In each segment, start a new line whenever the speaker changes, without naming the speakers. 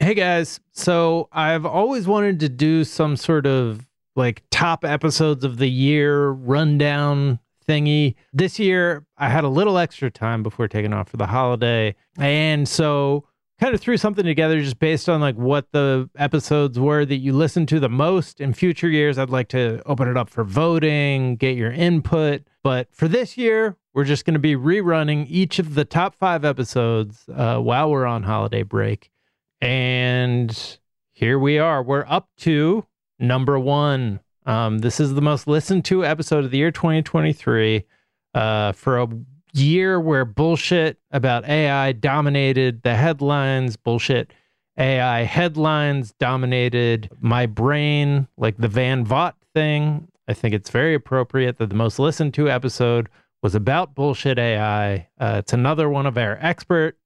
Hey guys, so I've always wanted to do some sort of like top episodes of the year rundown thingy. This year I had a little extra time before taking off for the holiday. And so kind of threw something together just based on like what the episodes were that you listened to the most in future years. I'd like to open it up for voting, get your input. But for this year, we're just going to be rerunning each of the top five episodes uh, while we're on holiday break. And here we are. We're up to number one. Um, this is the most listened to episode of the year 2023 uh, for a year where bullshit about AI dominated the headlines, bullshit AI headlines dominated my brain, like the Van Vaught thing. I think it's very appropriate that the most listened to episode was about bullshit AI. Uh, it's another one of our expert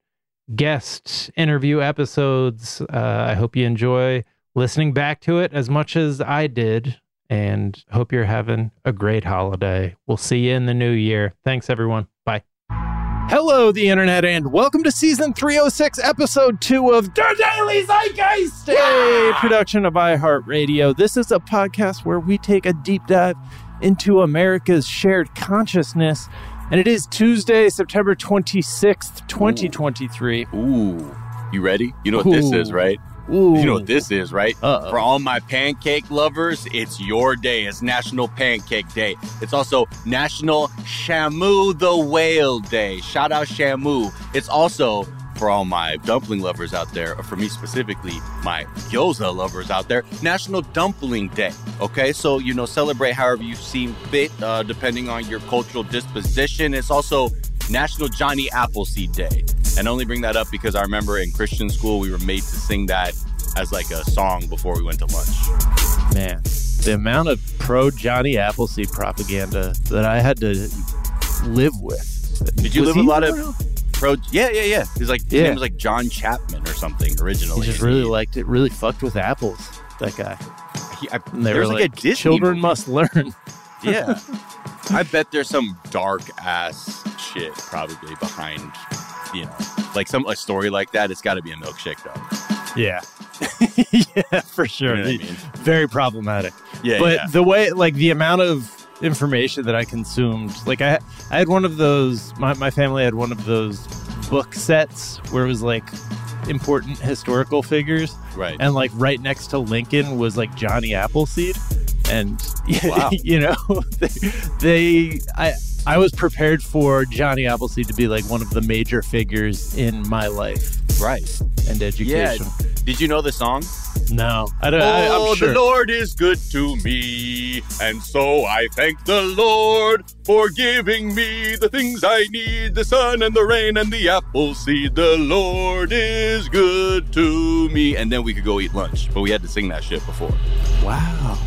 guest interview episodes. Uh, I hope you enjoy listening back to it as much as I did and hope you're having a great holiday. We'll see you in the new year. Thanks, everyone. Bye. Hello, the internet, and welcome to season 306, episode two of The Daily Zeitgeist, a production of iHeartRadio. This is a podcast where we take a deep dive into America's shared consciousness. And it is Tuesday, September 26th, 2023.
Ooh, you ready? You know what this is, right?
Ooh.
You know what this is, right?
Uh-oh.
For all my pancake lovers, it's your day. It's National Pancake Day. It's also National Shamu the Whale Day. Shout out Shamu. It's also for all my dumpling lovers out there, or for me specifically, my gyoza lovers out there, National Dumpling Day. Okay, so you know, celebrate however you seem fit, uh, depending on your cultural disposition. It's also National Johnny Appleseed Day. And I only bring that up because I remember in Christian school we were made to sing that as like a song before we went to lunch.
Man, the amount of pro Johnny Appleseed propaganda that I had to live with.
Did you
Was
live a lot of pro? Yeah, yeah, yeah. He's like his
Yeah.
name was like John Chapman or something originally.
He just really liked it, really fucked with apples, that guy.
he- I-
And they
there
were
like,
like,
a Disney
children
movie.
must learn.
Yeah. I bet there's some dark ass shit probably behind, you know, like some a story like that. It's got to be a milkshake though.
Yeah. yeah, for sure.
You know I mean?
Very problematic.
Yeah,
but
yeah.
the way like the amount of information that I consumed, like I I had one of those my, my family had one of those book sets where it was like important historical figures
Right.
and like right next to Lincoln was like Johnny Appleseed and
Wow.
you know they, they I I was prepared for Johnny Appleseed to be like one of the major figures in my life
right.
and education.
Yeah.
education.
Did you know the song?
No, I don't. I,
oh,
I'm sure.
the Lord is good to me, and so I thank the Lord for giving me the things I need the sun and the rain and the apple seed. The Lord is good to me. And then we could go eat lunch, but we had to sing that shit before.
Wow.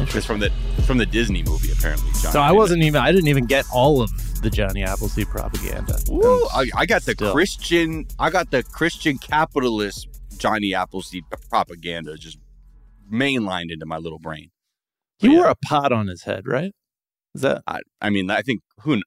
It's from the from the Disney movie, apparently. John
So I wasn't even. I didn't even get all of the Johnny Appleseed propaganda.
Ooh, I, I got the
still.
Christian. I got the Christian capitalist Johnny Appleseed propaganda just mainlined into my little brain.
He
But
wore a pot on his head, right? Is that
I, I mean, I think who,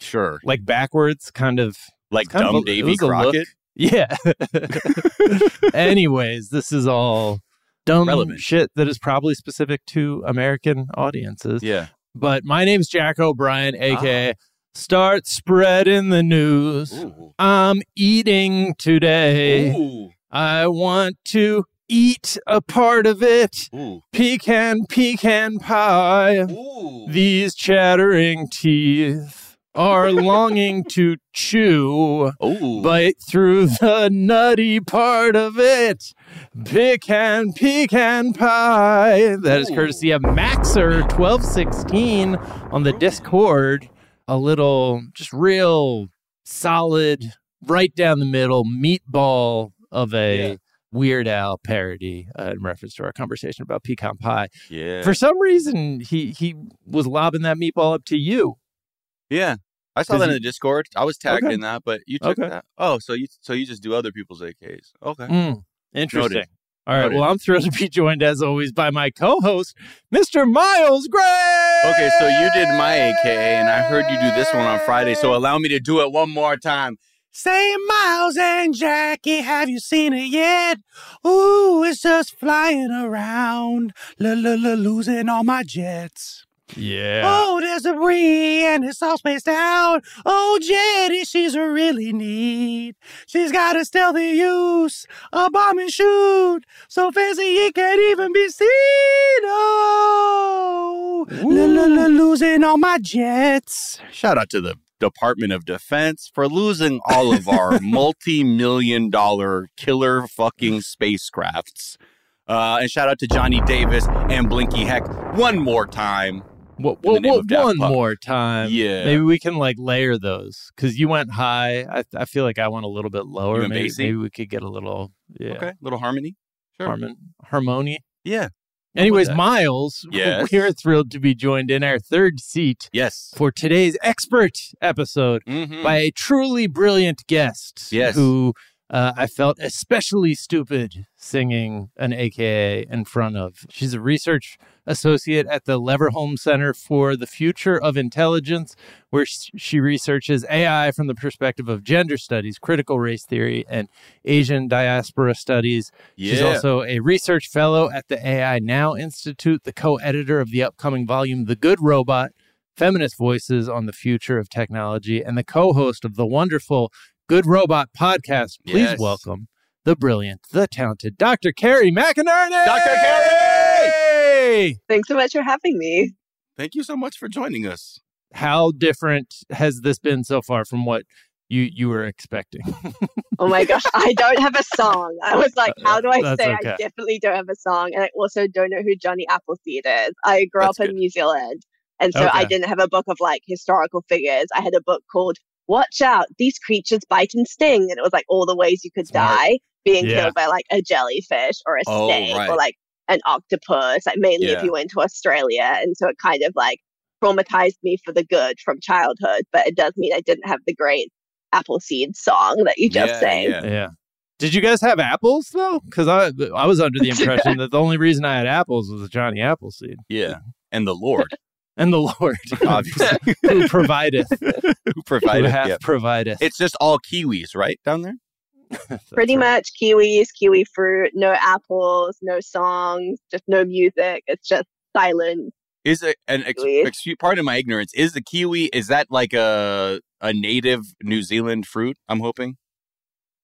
sure,
like backwards, kind of?
like
kind
dumb
a- it
Davy
was a look.
Crockett.
Yeah. Anyways, this is all dumb
Relevant.
shit that is probably specific to American audiences.
Yeah.
But my name's Jack O'Brien, ah. aka Start Spreading the News.
Ooh.
I'm eating today.
Ooh.
I want to eat a part of it.
Ooh.
Pecan, pecan pie.
Ooh.
These chattering teeth are longing to chew.
Ooh.
Bite through the nutty part of it. Pecan, pecan pie. That is courtesy of Maxer1216 on the Discord. A little, just real solid, right down the middle meatball of a
Yeah.
Weird Al parody uh, in reference to our conversation about pecan pie.
yeah.
For some reason, he he was lobbing that meatball up to you.
yeah. I saw that in the Discord. I was tagged
Okay.
in that, but you took
Okay.
that. Oh, so you so you just do other people's AKs. Okay.
Mm, interesting.
Noted.
All right. Well, I'm thrilled to be joined as always by my co-host, Mr. Miles Gray.
Okay, so you did my AKA, and I heard you do this one on Friday, so allow me to do it one more time. Say, Miles and Jackie, have you seen it yet? Ooh, it's just flying around, la la la, losing all my jets.
Yeah.
Oh, there's debris and it's all spaced out. Oh, Jetty, she's really neat. She's got a stealthy use, a bomb and shoot, so fancy it can't even be seen. Oh, la la la, losing all my jets. Shout out to the Department of Defense for losing all of our multi-million dollar killer fucking spacecrafts. Uh, and shout out to Johnny Davis and Blinky Heck one more time.
Wha-
in the
wha-
name
wha-
of Daft
one
Punk.
more time.
Yeah.
Maybe we can like layer those because you went high. I I feel like I went a little bit lower. Maybe, maybe we could get a little yeah
Okay, little harmony. Sure.
harmon harmony.
Yeah.
Anyways. Miles,
Yes.
we are thrilled to be joined in our third seat
Yes.
for today's expert episode
Mhm.
by a truly brilliant guest
Yes.
who uh, I felt especially stupid singing an AKA in front of. She's a research associate at the Leverhulme Center for the Future of Intelligence, where she researches AI from the perspective of gender studies, critical race theory, and Asian diaspora studies. She's also a research fellow at the AI Now Institute, the co editor of the upcoming volume, The Good Robot Feminist Voices on the Future of Technology, and the co host of the wonderful Good Robot podcast. Please
Yes.
welcome the brilliant, the talented Dr. Kerry McInerney.
Dr. Kerry!
Thanks so much for having me.
Thank you so much for joining us.
How different has this been so far from what you, you were expecting?
Oh my gosh, I don't have a song. I was like, uh, how do I
That's
say
okay.
I definitely don't have a song? And I also don't know who Johnny Appleseed is. I grew
That's
up in. New Zealand. And so I didn't have a book of like historical figures. I had a book called Watch Out, These Creatures Bite and Sting. And it was like all the ways you could
Smart.
die being
Yeah.
killed by like a jellyfish or a
Oh,
snake
right.
or like an octopus, like mainly
Yeah.
if you went to Australia. And so it kind of like traumatized me for the good from childhood. But it does mean I didn't have the great Appleseed song that you just
Yeah,
sang.
yeah.
yeah. Did you guys have apples though? Because I I was under the impression that the only reason I had apples was the Johnny Appleseed
Yeah. And the Lord,
and the Lord
obviously,
who provideth,
who
provideth,
who
hath
Yeah.
provideth.
It's just all Kiwis, right? Down there?
Pretty
right.
much kiwis, kiwi fruit, no apples, no songs, just no music. It's just silent.
Is it, and ex-
Kiwi.
excuse, pardon my ignorance, is the kiwi, is that like a a native New Zealand fruit, I'm hoping?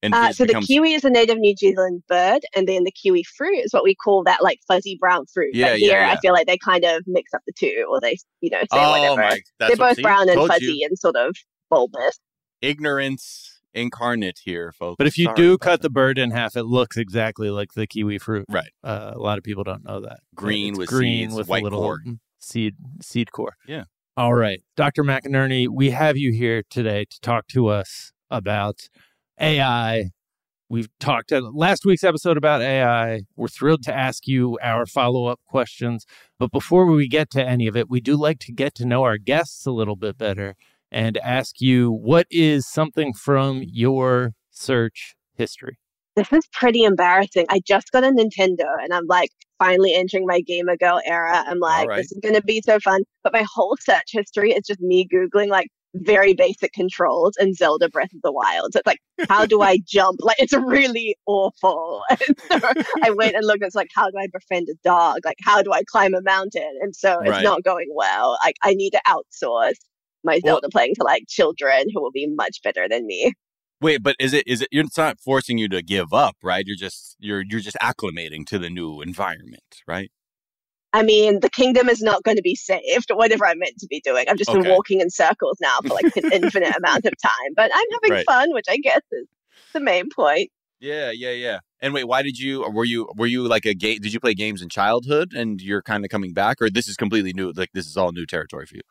And
Uh,
this
so the kiwi is a native New Zealand bird, and then the kiwi fruit is what we call that like fuzzy brown fruit.
Yeah,
but
yeah,
here
yeah.
I feel like they kind of mix up the two, or they, you know, say
Oh,
whatever.
my. That's
They're
what-
both
see?
brown and fuzzy
you.
and sort of bulbous.
Ignorance incarnate here, folks.
But if you
Sorry
do
about
cut the bird in half, it looks exactly like the kiwi fruit.
Right.
Uh, a lot of people don't know that.
Green
It's
with
green
seeds,
with
white
a little
core.
seed seed core.
Yeah.
All right, Dr. McInerney, we have you here today to talk to us about AI. We've talked at last week's episode about AI. We're thrilled to ask you our follow up questions. But before we get to any of it, we do like to get to know our guests a little bit better and ask you what is something from your search history?
this is pretty embarrassing. I just got a Nintendo and I'm like finally entering my gamer girl era. I'm like,
right.
this is going to be so fun. But my whole search history is just me Googling like very basic controls and Zelda Breath of the Wild. So it's like, how do I jump? Like, it's really awful. And so I went and looked. It's like, how do I befriend a dog? Like, how do I climb a mountain? And so it's
Right.
not going well. Like, I need to outsource my
Well-
Zelda playing to like children who will be much better than me.
Wait, but is it is it? It's not forcing you to give up, right? You're just you're you're just acclimating to the new environment, right?
I mean, the kingdom is not going to be saved, whatever I'm meant to be doing. I've just been walking in circles now for like an infinite amount of time, but I'm having
Right.
fun, which I guess is the main point.
Yeah, yeah, yeah. And wait, why did you? Were you were you like a game? Did you play games in childhood, and you're kind of coming back, or this is completely new? Like this is all new territory for you?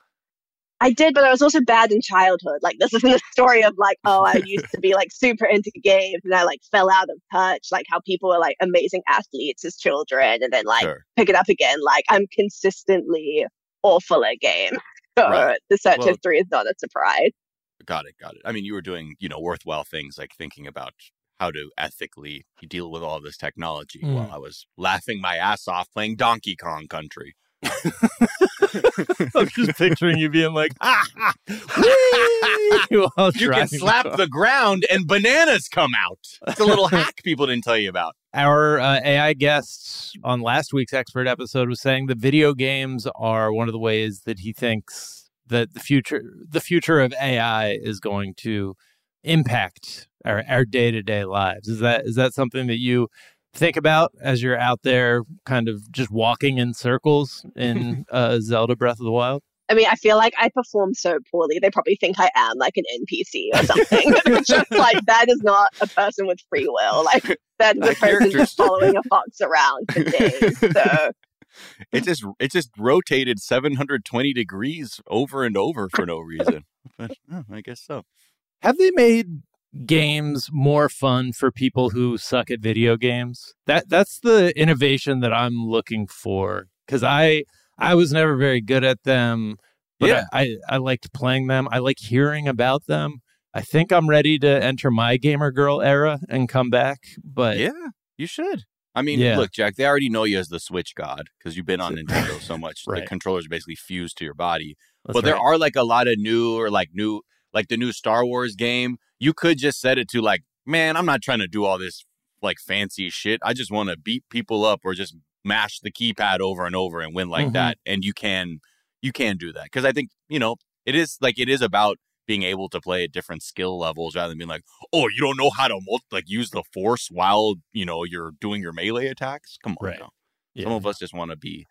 I did, but I was also bad in childhood. Like this isn't a story of like, oh, I used to be like super into games and I like fell out of touch. Like how people were like amazing athletes as children and then like
sure.
pick it up again. Like I'm consistently awful at games. So
Right.
the search
Well-
history is not a surprise.
Got it, got it. I mean, you were doing you know worthwhile things like thinking about how to ethically deal with all this technology
Mm.
while I was laughing my ass off playing Donkey Kong Country.
I'm just picturing you being like, ah, ah, whee!"
You can slap the ground and bananas come out. It's a little hack people didn't tell you about.
Our uh, AI guest on last week's expert episode was saying that video games are one of the ways that he thinks that the future the future of AI is going to impact our our day to day lives. Is that is that something that you think about as you're out there, kind of just walking in circles in uh, Zelda Breath of the Wild?
I mean, I feel like I perform so poorly. They probably think I am like an NPC or something. it's just like that is not a person with free will. Like that is a person just following a fox around for days. So
It just it just rotated 720 degrees over and over for no reason. But oh, I guess so.
Have they made games more fun for people who suck at video games? That that's the innovation that I'm looking for cuz I I was never very good at them, but
Yeah.
I, I I liked playing them. I like hearing about them. I think I'm ready to enter my gamer girl era and come back, but
Yeah, you should. I mean,
Yeah.
look, Jack, they already know you as the Switch God because you've been on Nintendo so much. The
Right.
controllers basically fused to your body.
that's
but there
right.
are like a lot of new or like new like the new Star Wars game. You could just set it to like, man, I'm not trying to do all this like fancy shit. I just want to beat people up or just mash the keypad over and over and win like
Mhm.
that. And you can you can do that because I think you know it is like it is about being able to play at different skill levels rather than being like, oh, you don't know how to mul- like use the force while you know you're doing your melee attacks. Come on,
Right.
now.
Yeah.
Some of us just want to be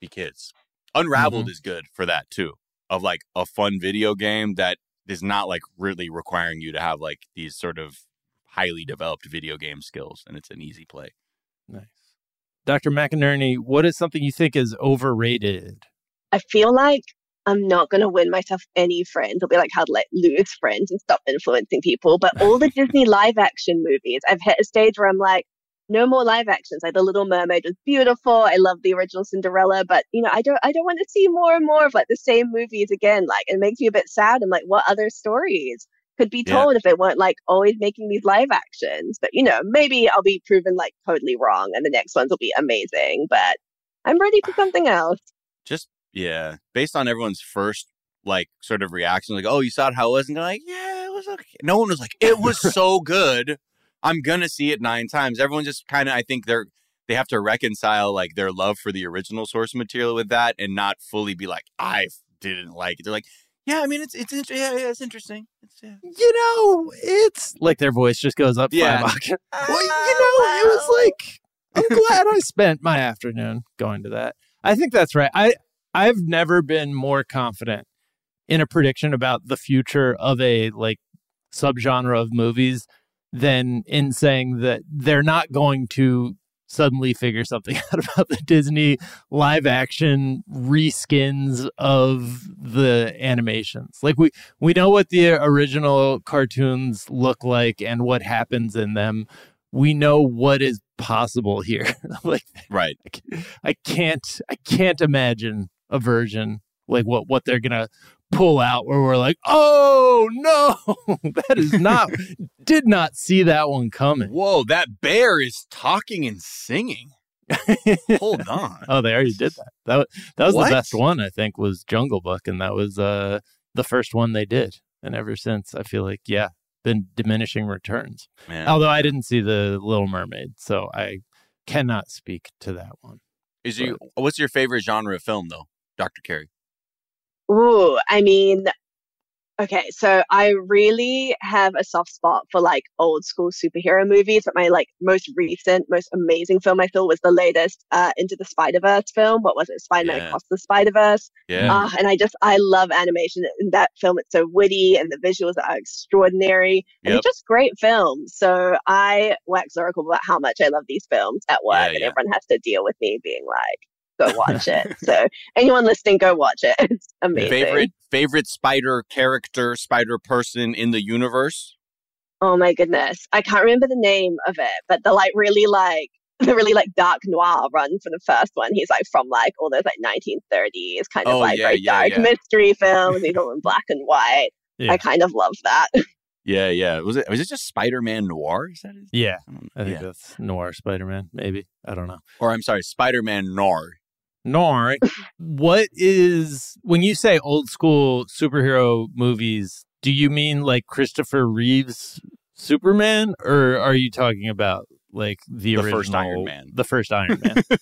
be kids. Unraveled is good for that too. Of like a fun video game that is not like really requiring you to have like these sort of highly developed video game skills and it's an easy play.
nice. Dr. McInerney, what is something you think is overrated?
I feel like I'm not going to win myself any friends. I'll be like how to like lose friends and stop influencing people. But all the Disney live action movies, I've hit a stage where I'm like, no more live actions. Like The Little Mermaid was beautiful. I love the original Cinderella, but you know, I don't, I don't want to see more and more of like the same movies again. Like it makes me a bit sad. I'm like, what other stories could be
Yeah.
told if they weren't like always making these live actions? But you know, maybe I'll be proven like totally wrong, and the next ones will be amazing. But I'm ready for something else.
Just yeah, based on everyone's first like sort of reaction, like, oh, you saw it how it was, and they're like, yeah, it was okay. No one was like, it was so good. I'm gonna see it nine times. Everyone just kind of, I think they're they have to reconcile like their love for the original source material with that, and not fully be like, I didn't like it. They're like, yeah, I mean, it's it's inter- yeah, yeah, it's interesting. It's yeah.
You know, it's like their voice just goes up
Yeah.
five. Well, you know, it was like I'm glad I spent my afternoon going to that. I think that's right. I I've never been more confident in a prediction about the future of a like subgenre of movies than in saying that they're not going to suddenly figure something out about the Disney live action reskins of the animations. Like we we know what the original cartoons look like and what happens in them. We know what is possible here. like
right.
I can't I can't imagine a version like what what they're gonna pull out where we're like, oh no, that is not, did not see that one coming.
Whoa, that bear is talking and singing. Hold on.
Oh, they already did that. That wa- that was
What?
the best one. I think was Jungle Book, and that was uh the first one they did. And ever since, I feel like yeah, been diminishing returns.
Man.
Although I didn't see the Little Mermaid, so I cannot speak to that one.
Is you what's your favorite genre of film though, Dr. Kerry?
Ooh, I mean, okay, so I really have a soft spot for like old school superhero movies. But my like most recent, most amazing film I saw was the latest uh, Into the Spider Verse film. What was it? Spider Man
Yeah.
Across the Spider Verse.
Yeah.
Uh, and I just I love animation in that film. It's so witty and the visuals are extraordinary. And
Yep.
it's just great films. So I wax lyrical about how much I love these films at work,
Yeah,
and everyone has to deal with me being like, "Go watch it." so anyone listening, go watch it. It's amazing.
favorite favorite spider character, spider person in the universe?
Oh my goodness. I can't remember the name of it, but the like really like the really like dark noir run for the first one. He's like from like all those like 1930s kind of
Oh,
like
yeah,
very
yeah,
dark
yeah.
mystery films. He's all in black and white.
Yeah.
I kind of love that.
Yeah, yeah. Was it was it just Spider-Man Noir? Is that it?
Yeah,
I
I think
yeah.
that's Noir Spider Man. Maybe I don't know.
Or I'm sorry, Spider-Man Noir.
Noir. what is when you say old school superhero movies? Do you mean like Christopher Reeves Superman, or are you talking about like the,
The
original,
first Iron Man.
The first Iron Man.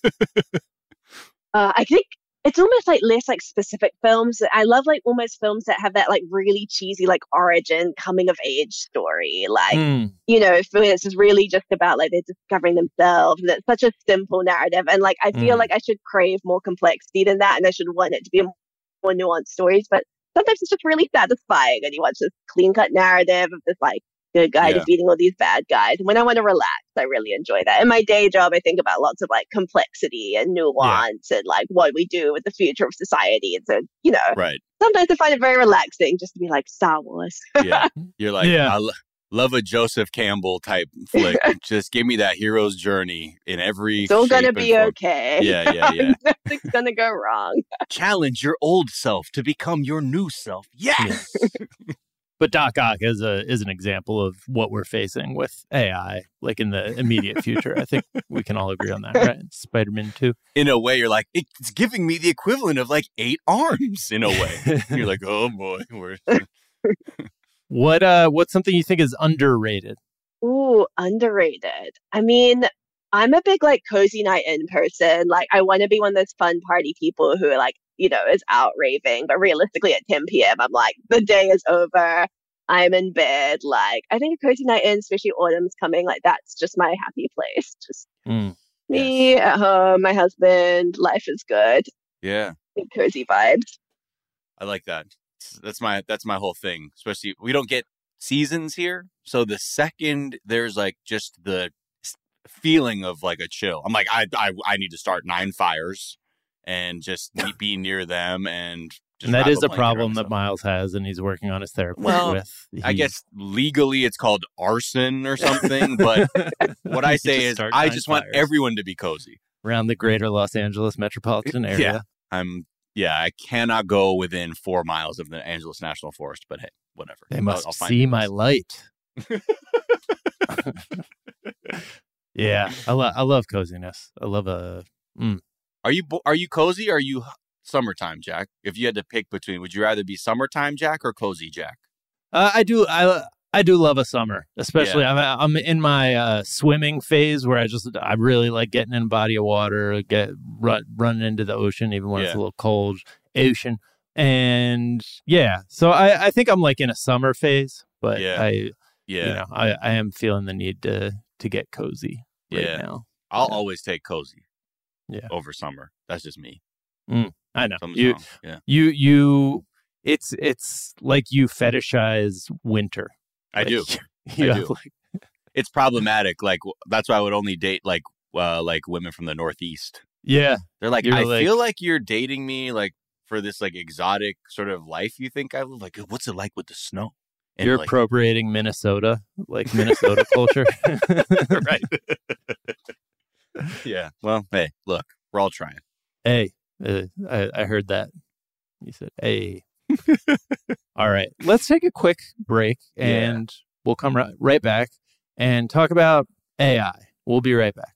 Uh, I think it's almost like less like specific films. I love like almost films that have that like really cheesy like origin coming of age story. Like,
Hmm.
you know, for it's just really just about like they're discovering themselves and it's such a simple narrative. And like I feel
Mm.
like I should crave more complexity than that and I should want it to be more nuanced stories. But sometimes it's just really satisfying and you watch this clean cut narrative of this like good guy
Yeah.
defeating all these bad guys. And when I want to relax, I really enjoy that. In my day job, I think about lots of like complexity and nuance and like what we do with the future of society. And so, you know,
Right.
sometimes I find it very relaxing just to be like Star Wars.
Yeah. You're like,
Yeah.
I lo- love a Joseph Campbell type flick. Just give me that hero's journey in every.
It's all gonna be
form.
okay.
Yeah, yeah, yeah.
Nothing's gonna go wrong.
Challenge your old self to become your new self. Yes.
But Doc Ock is a is an example of what we're facing with AI, like in the immediate future. I think we can all agree on that, right? Spider Man Two.
in a way, you're like, it's giving me the equivalent of like eight arms in a way. you're like, oh boy, we're
What uh what's something you think is underrated?
Ooh, underrated. I mean, I'm a big like cozy night in person. Like, I want to be one of those fun party people who are like, you know, is out raving. But realistically, at 10 p.m., I'm like, the day is over. I'm in bed. Like, I think a cozy night in, especially autumn's coming, like, that's just my happy place. Just
Mm.
me at home, my husband. Life is good.
yeah.
Cozy vibes.
I like that. That's my that's my whole thing. Especially we don't get seasons here, so the second there's like just the feeling of like a chill. I'm like I I, I need to start nine fires and just be- be near them and. Just
and that
wrap
a problem that. Miles has, and he's working on his therapist
Well,
with.
I guess legally it's called arson or something, but what I say is I just want
fires
everyone to be cozy.
around the greater Los Angeles metropolitan area.
Yeah. I'm yeah, I cannot go within four miles of the Angeles National Forest, but hey, whatever.
They
I'll-
must
I'll
see my light. yeah, I, lo- I love coziness. I love a.
Mm, Are you are you cozy? Or are you summertime Jack? If you had to pick between, would you rather be summertime Jack or cozy Jack?
Uh, I do. I I do love a summer, especially I'm I'm in my uh, swimming phase where I just I really like getting in a body of water, get run running into the ocean even when it's a little cold ocean, and yeah. So I I think I'm like in a summer phase, but
Yeah.
I
Yeah,
you know I I am feeling the need to to get cozy right
Yeah.
now.
I'll
yeah.
always take cozy.
Yeah.
over summer. That's just me.
I know
Something's
you
wrong. Yeah,
you you. It's it's like you fetishize winter.
I
Like,
do.
You
I do.
like-
It's problematic. Like that's why I would only date like uh, like women from the Northeast.
yeah,
They're like,
You're
I
like-
feel like you're dating me like for this like exotic sort of life you think I live. Like, what's it like with the snow? And,
You're
like,
appropriating Minnesota, like Minnesota culture.
right. yeah. Well, hey, look, we're all trying.
Hey, uh, I, I heard that. You said, hey. All right. Let's take a quick break and yeah. we'll come right, right back and talk about AI. We'll be right back.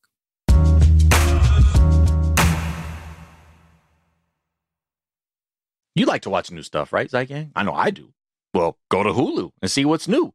You like to watch new stuff, right, Zeitgang? I know I do. Well, go to Hulu and see what's new.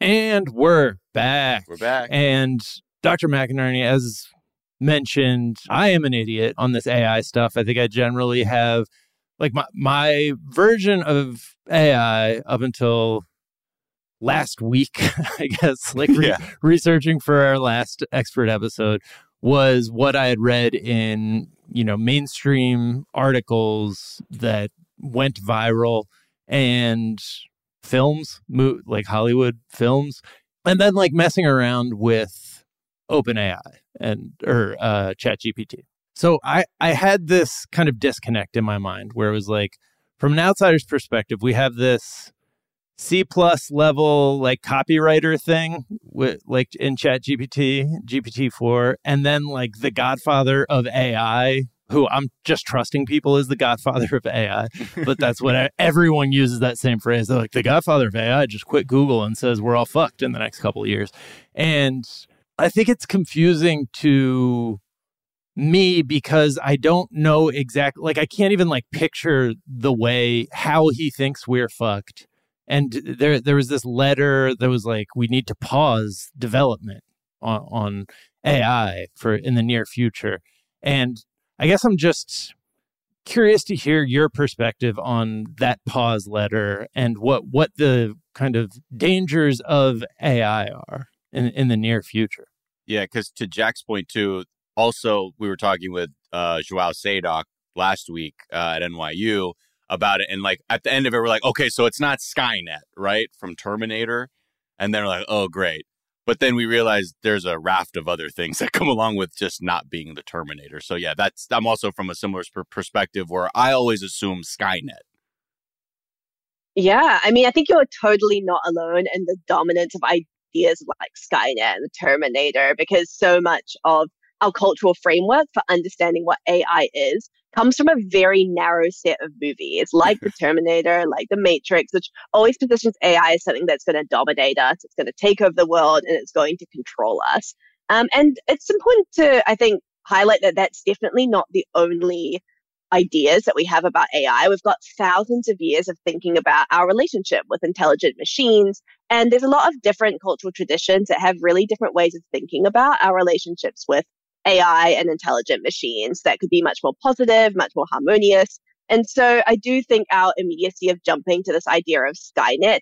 And we're back.
We're back.
And Dr. McInerney, as mentioned, I am an idiot on this AI stuff. I think I generally have like my my version of AI up until last week, I guess, like re- yeah. researching for our last expert episode was what I had read in, you know, mainstream articles that went viral and films, mo- like Hollywood films, and then like messing around with OpenAI and or uh, ChatGPT. So I I had this kind of disconnect in my mind where it was like, from an outsider's perspective, we have this C plus level like copywriter thing with like in Chat GPT, GPT four, and then like the godfather of AI who I'm just trusting people is the godfather of AI, but that's what I, everyone uses that same phrase. They're like, the godfather of AI just quit Google and says we're all fucked in the next couple of years. And I think it's confusing to me because I don't know exactly, like, I can't even like picture the way how he thinks we're fucked. And there, there was this letter that was like, we need to pause development on, on AI for in the near future. And I guess I'm just curious to hear your perspective on that pause letter and what what the kind of dangers of AI are in in the near future.
Yeah, because to Jack's point too. Also, we were talking with uh, Joao Sedoc last week uh, at NYU about it, and like at the end of it, we're like, okay, so it's not Skynet, right, from Terminator, and then we're like, oh, great. But then we realized there's a raft of other things that come along with just not being the Terminator. So yeah, that's I'm also from a similar perspective where I always assume Skynet.
Yeah, I mean, I think you're totally not alone in the dominance of ideas like Skynet and the Terminator because so much of our cultural framework for understanding what AI is comes from a very narrow set of movies, like The Terminator, like The Matrix, which always positions AI as something that's going to dominate us, it's going to take over the world, and it's going to control us. Um, and it's important to, I think, highlight that that's definitely not the only ideas that we have about AI. We've got thousands of years of thinking about our relationship with intelligent machines. And there's a lot of different cultural traditions that have really different ways of thinking about our relationships with AI and intelligent machines that could be much more positive, much more harmonious. And so I do think our immediacy of jumping to this idea of Skynet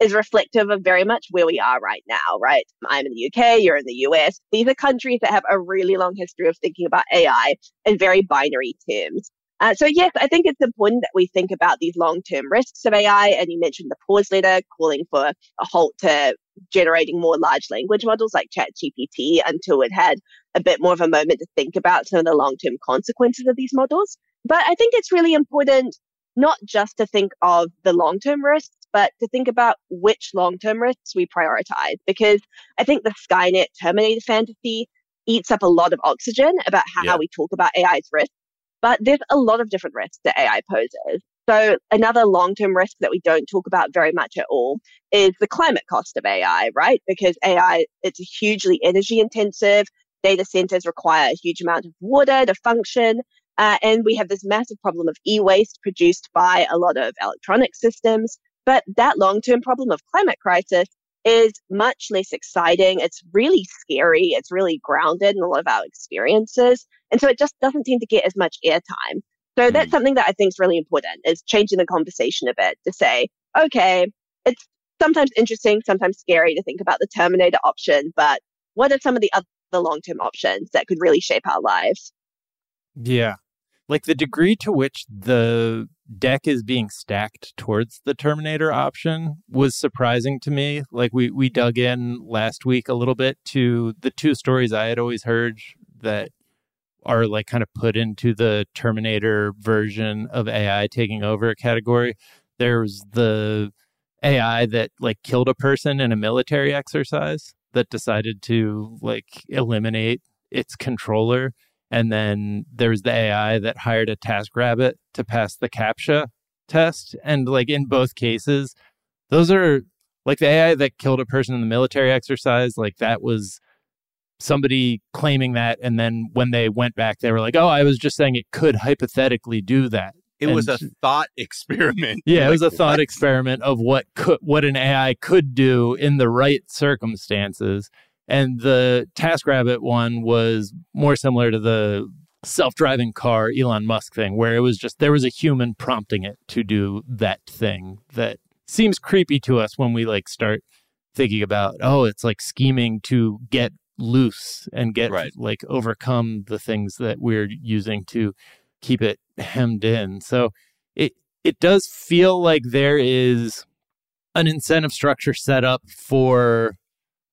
is reflective of very much where we are right now, right? I'm in the UK, you're in the US. These are countries that have a really long history of thinking about AI in very binary terms. Uh, so, yes, I think it's important that we think about these long term risks of AI. And you mentioned the pause letter calling for a halt to generating more large language models like ChatGPT until it had a bit more of a moment to think about some of the long term consequences of these models. But I think it's really important not just to think of the long term risks, but to think about which long term risks we prioritize. Because I think the Skynet Terminator fantasy eats up a lot of oxygen about how yeah. we talk about AI's risks. But there's a lot of different risks that AI poses. So another long-term risk that we don't talk about very much at all is the climate cost of AI, right? Because AI, it's hugely energy intensive. Data centers require a huge amount of water to function. Uh, and we have this massive problem of e-waste produced by a lot of electronic systems. But that long-term problem of climate crisis is much less exciting. It's really scary. It's really grounded in a lot of our experiences. And so it just doesn't seem to get as much airtime. So that's mm. something that I think is really important is changing the conversation a bit to say, okay, it's sometimes interesting, sometimes scary to think about the Terminator option, but what are some of the other long-term options that could really shape our lives?
Yeah. Like the degree to which the deck is being stacked towards the Terminator option was surprising to me. Like we we dug in last week a little bit to the two stories I had always heard that are like kind of put into the Terminator version of AI taking over category. There's the AI that like killed a person in a military exercise that decided to like eliminate its controller and then there's the AI that hired a TaskRabbit to pass the CAPTCHA test. And like in both cases, those are like the AI that killed a person in the military exercise, like that was somebody claiming that. And then when they went back, they were like, oh, I was just saying it could hypothetically do that.
It and, was a thought experiment.
Yeah, like, it was a thought what? experiment of what could what an AI could do in the right circumstances. And the TaskRabbit one was more similar to the self-driving car Elon Musk thing where it was just there was a human prompting it to do that thing that seems creepy to us when we like start thinking about oh it's like scheming to get loose and get right. like overcome the things that we're using to keep it hemmed in so it it does feel like there is an incentive structure set up for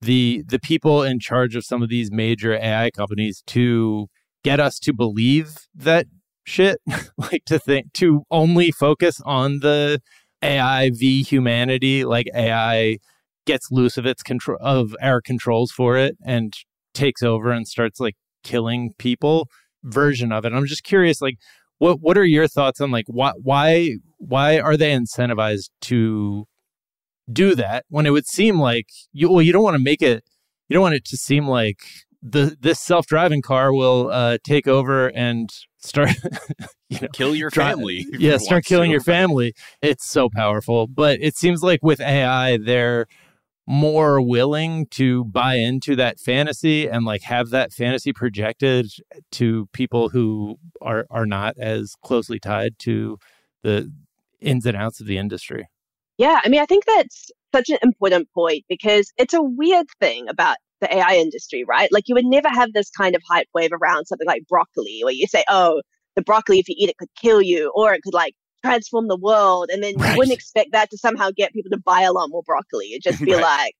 the the people in charge of some of these major AI companies to get us to believe that shit, like to think to only focus on the AI v humanity, like AI gets loose of its control of our controls for it and takes over and starts like killing people version of it. I'm just curious, like what what are your thoughts on like why why why are they incentivized to do that when it would seem like you well you don't want to make it you don't want it to seem like the this self-driving car will uh, take over and start
you know, kill your family
yeah start killing to. your family it's so powerful but it seems like with ai they're more willing to buy into that fantasy and like have that fantasy projected to people who are are not as closely tied to the ins and outs of the industry
yeah, I mean, I think that's such an important point because it's a weird thing about the AI industry, right? Like you would never have this kind of hype wave around something like broccoli, where you say, oh, the broccoli, if you eat it, could kill you, or it could like transform the world. And then right. you wouldn't expect that to somehow get people to buy a lot more broccoli. It'd just be right. like,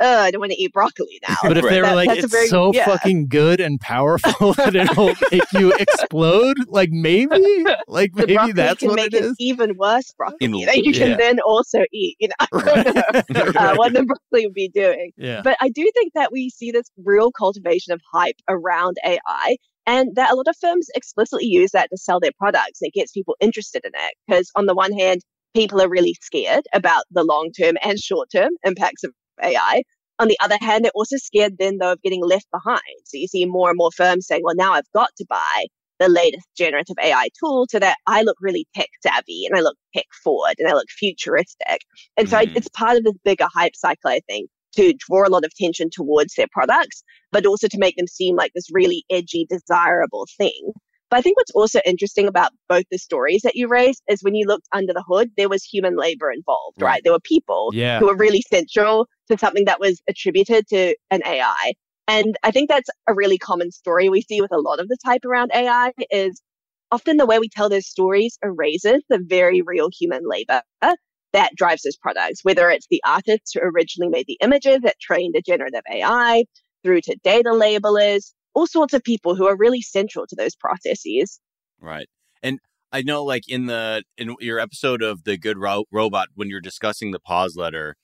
oh, I don't want to eat broccoli now.
But if they were like, it's very, so yeah. fucking good and powerful that it'll make you explode, like maybe, like maybe that's what
make
it is.
even worse broccoli In, that you can yeah. then also eat. You know, right. uh, what the broccoli would be doing.
Yeah.
But I do think that we see this real cultivation of hype around AI. And that a lot of firms explicitly use that to sell their products. It gets people interested in it because, on the one hand, people are really scared about the long term and short term impacts of AI. On the other hand, they're also scared then though of getting left behind. So you see more and more firms saying, well, now I've got to buy the latest generative AI tool so that I look really tech savvy and I look tech forward and I look futuristic. And so mm-hmm. It's part of this bigger hype cycle, I think, to draw a lot of attention towards their products, but also to make them seem like this really edgy, desirable thing. But I think what's also interesting about both the stories that you raised is when you looked under the hood, there was human labor involved, right? There were people
Yeah.
who were really central to something that was attributed to an AI. And I think that's a really common story we see with a lot of the type around AI is often the way we tell those stories erases the very real human labor that drives those products, whether it's the artists who originally made the images that trained the generative AI through to data labelers, all sorts of people who are really central to those processes.
Right. And I know like in the in your episode of the good Ro- robot when you're discussing the pause letter,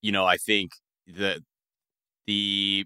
you know, I think the the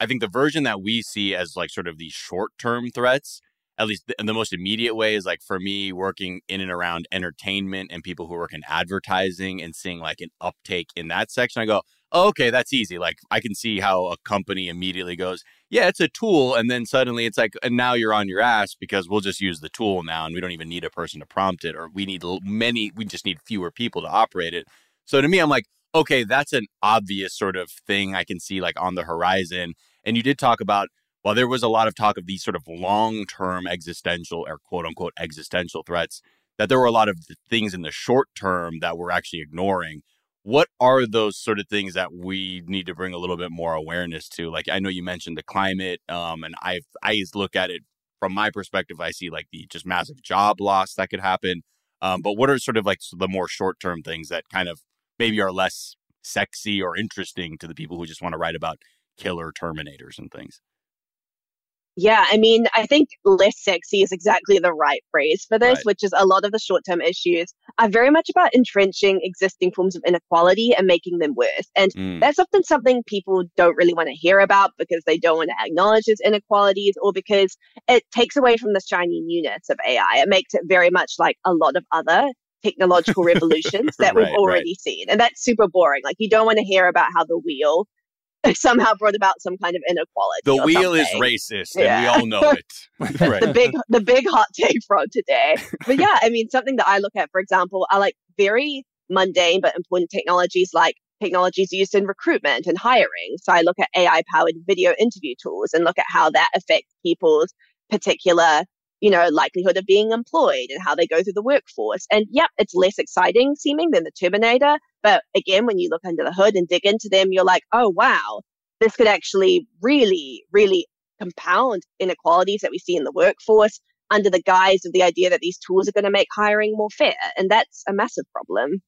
I think the version that we see as like sort of the short-term threats, at least in the most immediate way is like for me working in and around entertainment and people who work in advertising and seeing like an uptake in that section, I go, okay, that's easy. Like I can see how a company immediately goes, yeah, it's a tool. And then suddenly it's like, and now you're on your ass because we'll just use the tool now and we don't even need a person to prompt it or we need many, we just need fewer people to operate it. So to me, I'm like, okay, that's an obvious sort of thing I can see like on the horizon. And you did talk about, while there was a lot of talk of these sort of long term existential or quote unquote existential threats, that there were a lot of things in the short term that we're actually ignoring. What are those sort of things that we need to bring a little bit more awareness to? Like I know you mentioned the climate, um, and I I look at it from my perspective. I see like the just massive job loss that could happen. Um, but what are sort of like the more short term things that kind of maybe are less sexy or interesting to the people who just want to write about killer terminators and things?
Yeah, I mean, I think less sexy is exactly the right phrase for this,
Right.
which is a lot of the short term issues are very much about entrenching existing forms of inequality and making them worse. And
Mm,
that's often something people don't really want to hear about because they don't want to acknowledge those inequalities or because it takes away from the shiny newness of AI. It makes it very much like a lot of other technological revolutions that
Right,
we've
right.
already seen. And that's super boring. Like, you don't want to hear about how the wheel somehow brought about some kind of inequality.
the wheel is
something
racist, and we all know it. right.
the big the big hot take from today. But yeah, I mean something that I look at, for example, are like very mundane but important technologies like technologies used in recruitment and hiring. So I look at AI powered video interview tools and look at how that affects people's particular, you know, likelihood of being employed and how they go through the workforce. And yep, it's less exciting seeming than the Terminator. But again, when you look under the hood and dig into them, you're like, oh wow, this could actually really, really compound inequalities that we see in the workforce under the guise of the idea that these tools are going to make hiring more fair. And that's a massive problem.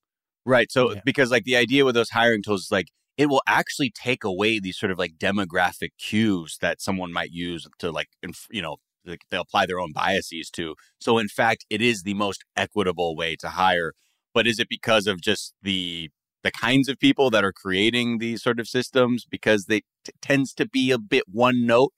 Right. So
Yeah.
because like the idea with those hiring tools is like it will actually take away these sort of like demographic cues that someone might use to like inf- you know they apply their own biases to. So in fact, it is the most equitable way to hire. But is it because of just the the kinds of people that are creating these sort of systems because they t- tends to be a bit one note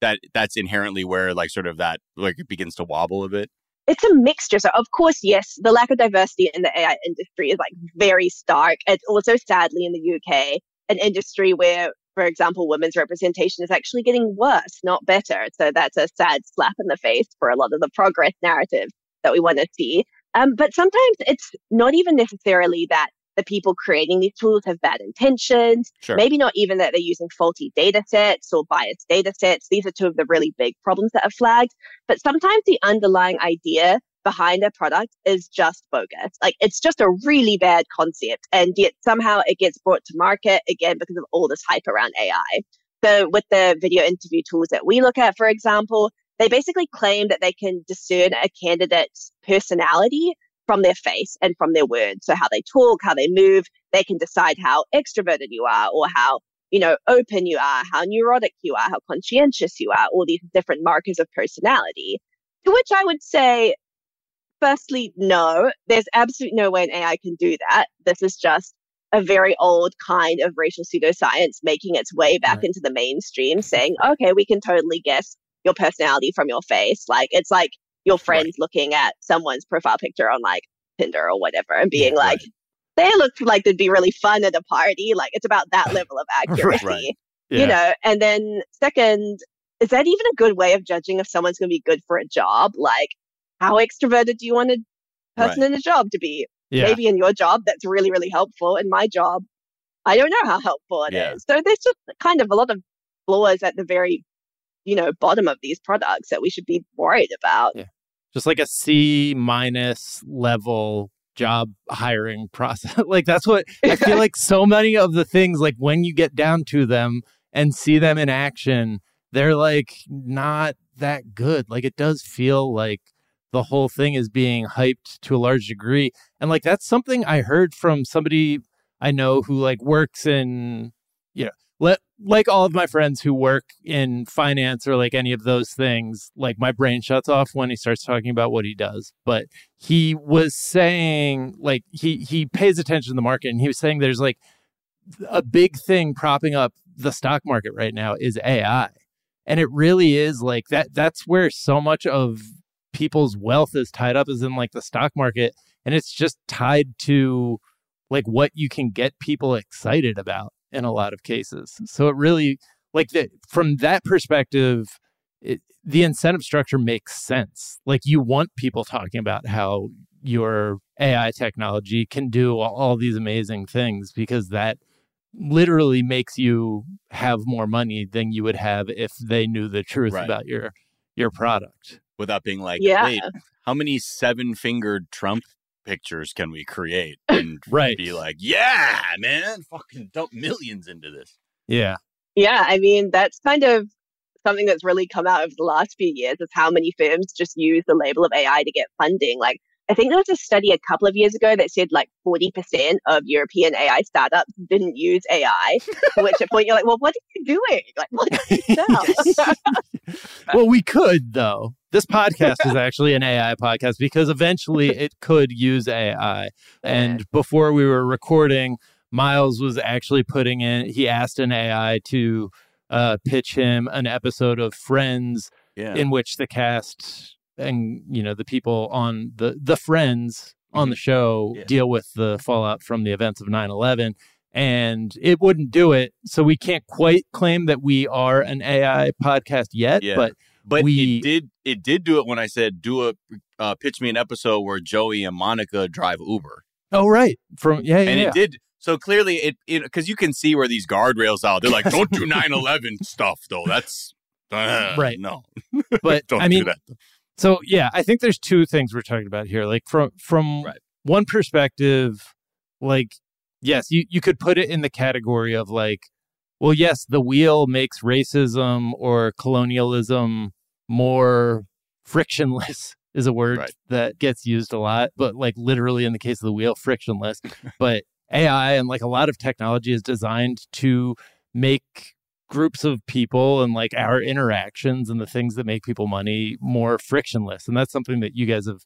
that that's inherently where like sort of that like it begins to wobble a bit.
It's a mixture. So, of course, yes, the lack of diversity in the AI industry is like very stark. It's also sadly in the UK, an industry where, for example, women's representation is actually getting worse, not better. So, that's a sad slap in the face for a lot of the progress narrative that we want to see. Um, but sometimes it's not even necessarily that the people creating these tools have bad intentions.
Sure.
Maybe not even that they're using faulty data sets or biased data sets. These are two of the really big problems that are flagged. But sometimes the underlying idea behind a product is just bogus. Like it's just a really bad concept. And yet somehow it gets brought to market again because of all this hype around AI. So with the video interview tools that we look at, for example, they basically claim that they can discern a candidate's personality from their face and from their words. So how they talk, how they move, they can decide how extroverted you are or how, you know, open you are, how neurotic you are, how conscientious you are, all these different markers of personality. To which I would say, firstly, no, there's absolutely no way an AI can do that. This is just a very old kind of racial pseudoscience making its way back
Right.
into the mainstream, saying, okay, we can totally guess your personality from your face. Like, it's like your friends looking at someone's profile picture on like Tinder or whatever and being
Yeah,
like, they look like they'd be really fun at a party. Like, it's about that level of accuracy
Right.
you know and then second is that even a good way of judging if someone's going to be good for a job like how extroverted do you want a person in a job to be
Yeah.
maybe in your job that's really really helpful in my job i don't know how helpful it is.
Yeah.
so there's just kind of a lot of flaws at the very you know, bottom of these products that we should be worried about.
Yeah. Just like a C minus level job hiring process. like that's what I feel like so many of the things like when you get down to them and see them in action, they're like not that good. Like it does feel like the whole thing is being hyped to a large degree. And like that's something I heard from somebody I know who like works in you know let like all of my friends who work in finance or like any of those things, like my brain shuts off when he starts talking about what he does. But he was saying like he he pays attention to the market and he was saying there's like a big thing propping up the stock market right now is AI. And it really is like that that's where so much of people's wealth is tied up is in like the stock market and it's just tied to like what you can get people excited about in a lot of cases. So it really like that from that perspective it, the incentive structure makes sense. Like you want people talking about how your AI technology can do all, all these amazing things because that literally makes you have more money than you would have if they knew the truth
Right.
about your your product.
Without being like,
Yeah.
wait, how many seven fingered Trump pictures can we create? And
Right.
be like, yeah, man, fucking dump millions into this.
Yeah.
Yeah, I mean, that's kind of something that's really come out over the last few years is how many firms just use the label of AI to get funding. Like, I think there was a study a couple of years ago that said like 40% of European AI startups didn't use AI, at which point you're like, well, what are you doing? Like, what do you sell?
well, we could though. This podcast is actually an AI podcast because eventually it could use AI. And before we were recording, Miles was actually putting in. He asked an AI to uh, pitch him an episode of Friends
Yeah.
in which the cast and you know the people on the the friends on the show
Yeah.
deal with the fallout from the events of 9-11 and it wouldn't do it so we can't quite claim that we are an ai podcast yet
Yeah.
but
but
we-
it did it did do it when I said do a uh, pitch me an episode where Joey and Monica drive Uber.
oh right from yeah yeah,
and
yeah.
it did so clearly it because you can see where these guardrails are. They're like, don't do 9-11 stuff though. That's uh,
Right.
No,
but
don't
i mean
do that.
So yeah, I think there's two things we're talking about here. Like from from
Right.
one perspective, like yes, you you could put it in the category of like, well, yes, the wheel makes racism or colonialism more frictionless is a word
Right.
that gets used a lot, but like literally in the case of the wheel, frictionless. but AI and like a lot of technology is designed to make groups of people and like our interactions and the things that make people money more frictionless and that's something that you guys have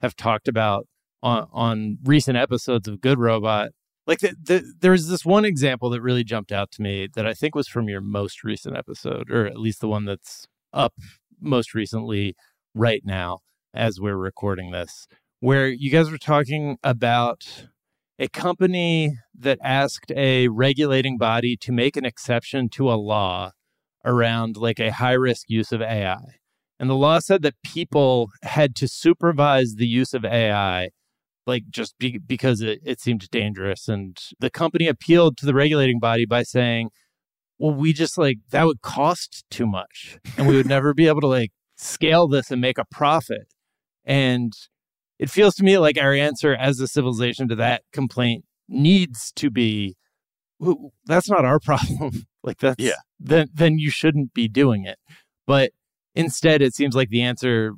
have talked about on on recent episodes of good robot like the, the, there's this one example that really jumped out to me that i think was from your most recent episode or at least the one that's up most recently right now as we're recording this where you guys were talking about a company that asked a regulating body to make an exception to a law around like a high risk use of AI. And the law said that people had to supervise the use of AI, like just be- because it, it seemed dangerous. And the company appealed to the regulating body by saying, well, we just like that would cost too much and we would never be able to like scale this and make a profit. And it feels to me like our answer as a civilization to that complaint needs to be that's not our problem like that's
Yeah.
then then you shouldn't be doing it but instead it seems like the answer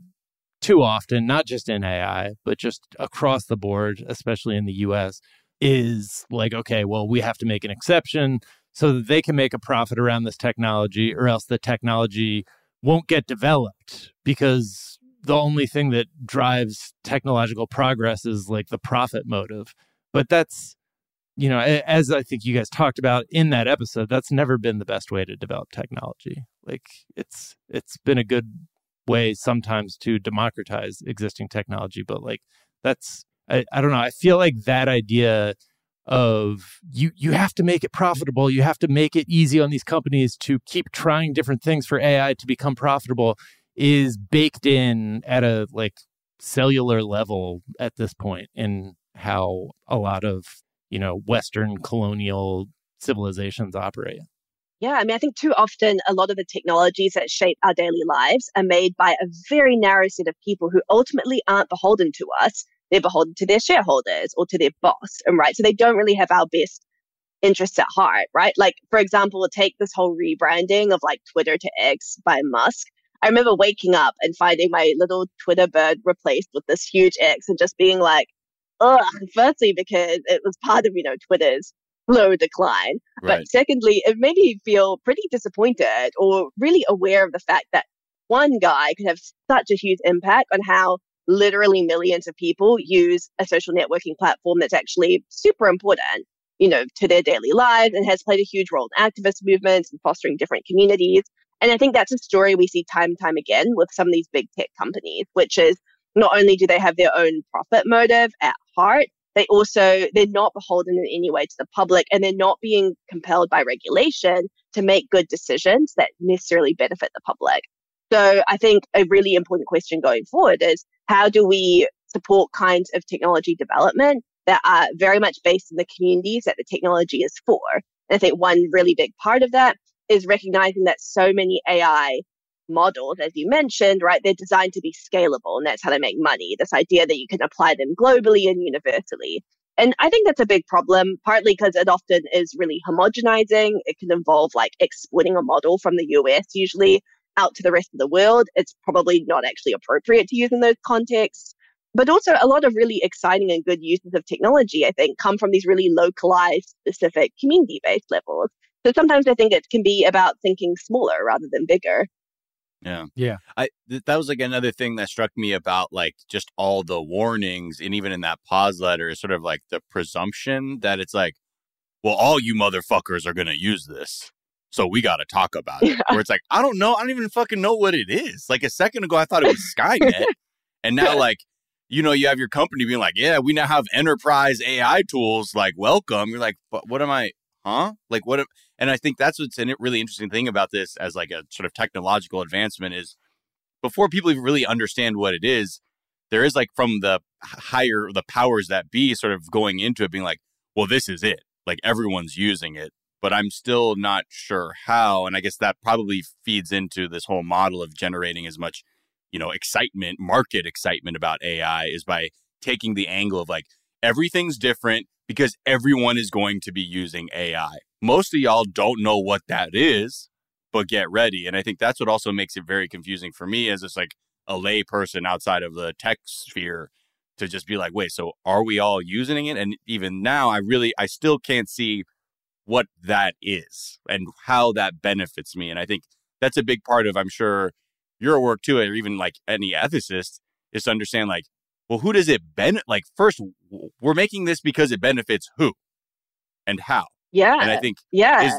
too often not just in ai but just across the board especially in the us is like okay well we have to make an exception so that they can make a profit around this technology or else the technology won't get developed because the only thing that drives technological progress is like the profit motive. But that's, you know, as I think you guys talked about in that episode, that's never been the best way to develop technology. Like it's it's been a good way sometimes to democratize existing technology, but like that's I, I don't know. I feel like that idea of you you have to make it profitable, you have to make it easy on these companies to keep trying different things for AI to become profitable is baked in at a like cellular level at this point in how a lot of you know western colonial civilizations operate
Yeah, I mean, I think too often a lot of the technologies that shape our daily lives are made by a very narrow set of people who ultimately aren't beholden to us. They're beholden to their shareholders or to their boss, and right, so they don't really have our best interests at heart, right? Like, for example, take this whole rebranding of like Twitter to X by Musk. I remember waking up and finding my little Twitter bird replaced with this huge X and just being like, ugh, firstly, because it was part of, you know, Twitter's slow decline.
Right.
But secondly, it made me feel pretty disappointed or really aware of the fact that one guy could have such a huge impact on how literally millions of people use a social networking platform that's actually super important, you know, to their daily lives and has played a huge role in activist movements and fostering different communities. And I think that's a story we see time and time again with some of these big tech companies, which is not only do they have their own profit motive at heart, they also they're not beholden in any way to the public and they're not being compelled by regulation to make good decisions that necessarily benefit the public so i think a really important question going forward is how do we support kinds of technology development that are very much based in the communities that the technology is for and i think one really big part of that is recognizing that so many ai models, as you mentioned, right? They're designed to be scalable, and that's how they make money. This idea that you can apply them globally and universally. And I think that's a big problem, partly because it often is really homogenizing. It can involve like exporting a model from the US, usually out to the rest of the world. It's probably not actually appropriate to use in those contexts. But also, a lot of really exciting and good uses of technology, I think, come from these really localized, specific community based levels. So sometimes I think it can be about thinking smaller rather than bigger.
Yeah.
Yeah.
I th- that was like another thing that struck me about like just all the warnings and even in that pause letter is sort of like the presumption that it's like, well, all you motherfuckers are gonna use this. So we gotta talk about it.
Yeah.
Where it's like, I don't know, I don't even fucking know what it is. Like a second ago I thought it was Skynet. and now like you know, you have your company being like, yeah, we now have enterprise AI tools. Like, welcome. You're like, but what am I? Huh? Like, what? Am, and I think that's what's a really interesting thing about this as like a sort of technological advancement is before people even really understand what it is, there is like from the higher, the powers that be sort of going into it being like, well, this is it. Like everyone's using it, but I'm still not sure how. And I guess that probably feeds into this whole model of generating as much, you know, excitement, market excitement about AI is by taking the angle of like everything's different because everyone is going to be using AI. Most of y'all don't know what that is, but get ready. And I think that's what also makes it very confusing for me as just like a lay person outside of the tech sphere to just be like, wait, so are we all using it? And even now, I really, I still can't see what that is and how that benefits me. And I think that's a big part of, I'm sure, your work too, or even like any ethicist, is to understand like, well, who does it benefit? Like, first, we're making this because it benefits who and how.
Yeah.
And I think
yeah.
is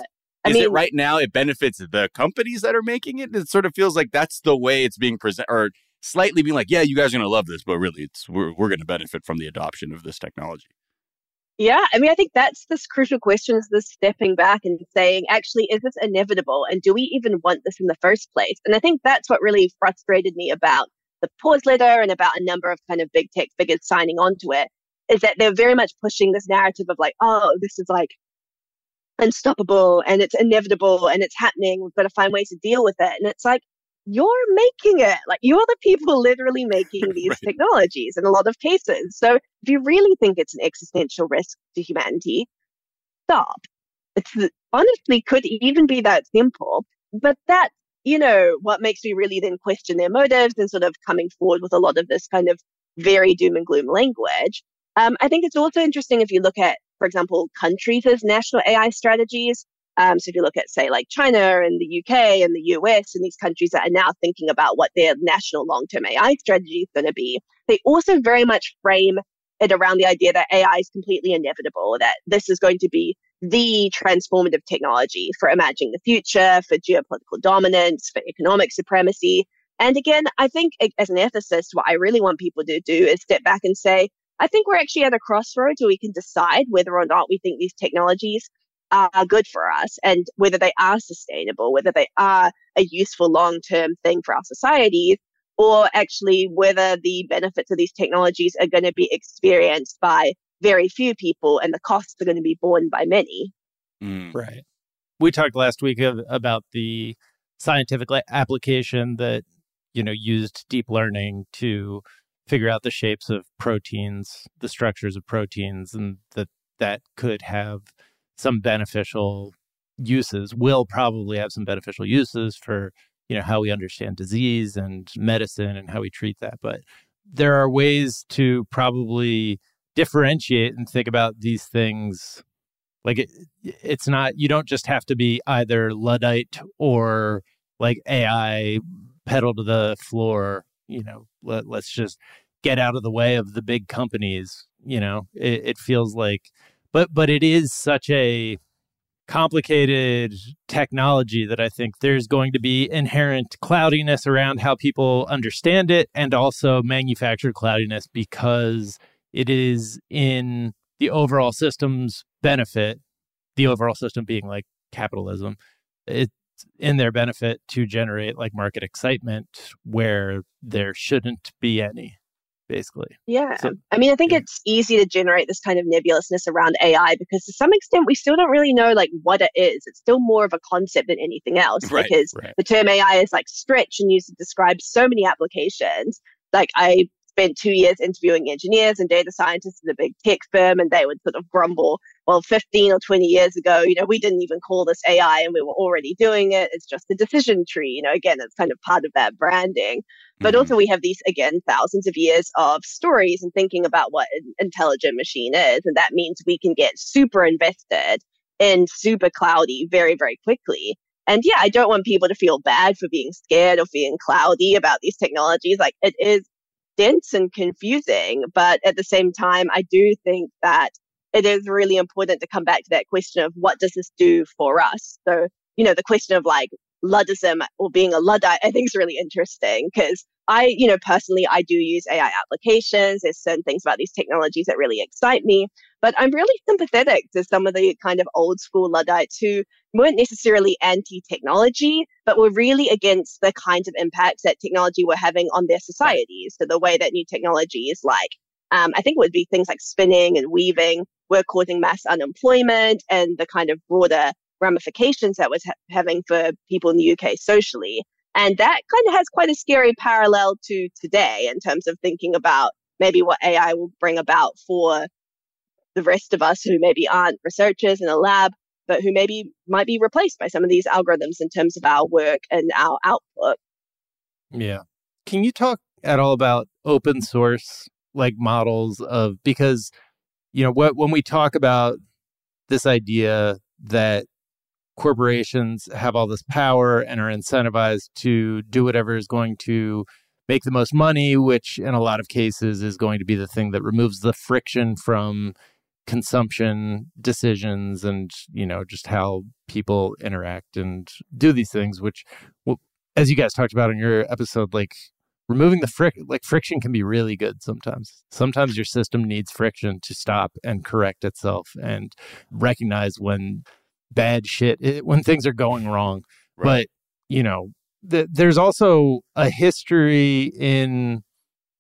I mean,
it right now it benefits the companies that are making it? It sort of feels like that's the way it's being presented, or slightly being like, yeah, you guys are going to love this, but really, it's we're we're going to benefit from the adoption of this technology.
Yeah, I mean, I think that's this crucial question is this stepping back and saying, actually, is this inevitable? And do we even want this in the first place? And I think that's what really frustrated me about the pause letter and about a number of kind of big tech figures signing on to it is that they're very much pushing this narrative of like, oh, this is like unstoppable and it's inevitable and it's happening. We've got to find ways to deal with it. And it's like, you're making it. Like you're the people literally making these
Right.
technologies in a lot of cases. So if you really think it's an existential risk to humanity, stop. It's honestly could even be that simple. But that, you know, what makes me really then question their motives and sort of coming forward with a lot of this kind of very doom and gloom language. Um, I think it's also interesting if you look at, for example, countries as national AI strategies. Um, so if you look at, say, like China and the UK and the US and these countries that are now thinking about what their national long-term AI strategy is going to be, they also very much frame it around the idea that AI is completely inevitable, that this is going to be the transformative technology for imagining the future, for geopolitical dominance, for economic supremacy. And again, I think as an ethicist, what I really want people to do is step back and say, I think we're actually at a crossroads where we can decide whether or not we think these technologies are good for us and whether they are sustainable, whether they are a useful long term thing for our societies, or actually whether the benefits of these technologies are going to be experienced by very few people and the costs are going to be borne by many.
Mm.
Right.
we talked last week of, about the scientific application that you know used deep learning to figure out the shapes of proteins, the structures of proteins, and that that could have some beneficial uses. Will probably have some beneficial uses for you know how we understand disease and medicine and how we treat that. But there are ways to probably differentiate and think about these things like it, it's not you don't just have to be either luddite or like ai pedal to the floor you know let, us just get out of the way of the big companies you know it, it feels like but but it is such a complicated technology that I think there's going to be inherent cloudiness around how people understand it and also manufactured cloudiness because it is in the overall system's benefit, the overall system being like capitalism. It's in their benefit to generate like market excitement where there shouldn't be any basically.
Yeah. So, I mean, I think yeah. it's easy to generate this kind of nebulousness around AI because to some extent we still don't really know like what it is. It's still more of a concept than anything else right, because right. the term AI is like stretch and used to describe so many applications. Like I spent two years interviewing engineers and data scientists in a big tech firm, and they would sort of grumble, well, 15 or 20 years ago, you know, we didn't even call this AI and we were already doing it. It's just a decision tree. You know, again, it's kind of part of that branding. But mm-hmm. also, we have these, again, thousands of years of stories and thinking about what an intelligent machine is. And that means we can get super invested in super cloudy very, very quickly. And yeah, I don't want people to feel bad for being scared or feeling cloudy about these technologies. Like it is dense and confusing. But at the same time, I do think that it is really important to come back to that question of what does this do for us? So, you know, the question of like Luddism or being a Luddite, I think is really interesting because I, you know, personally, I do use AI applications. There's certain things about these technologies that really excite me, but I'm really sympathetic to some of the kind of old school Luddites who weren't necessarily anti technology, but were really against the kinds of impacts that technology were having on their societies. So the way that new technologies like, um, I think it would be things like spinning and weaving were causing mass unemployment and the kind of broader ramifications that was ha- having for people in the UK socially. And that kind of has quite a scary parallel to today in terms of thinking about maybe what AI will bring about for the rest of us who maybe aren't researchers in a lab, but who maybe might be replaced by some of these algorithms in terms of our work and our output.
Yeah. Can you talk at all about open source like models of because you know what when we talk about this idea that corporations have all this power and are incentivized to do whatever is going to make the most money, which in a lot of cases is going to be the thing that removes the friction from consumption decisions and you know just how people interact and do these things which well, as you guys talked about in your episode like removing the fric like friction can be really good sometimes. Sometimes your system needs friction to stop and correct itself and recognize when bad shit it, when things are going wrong. Right. But you know, th- there's also a history in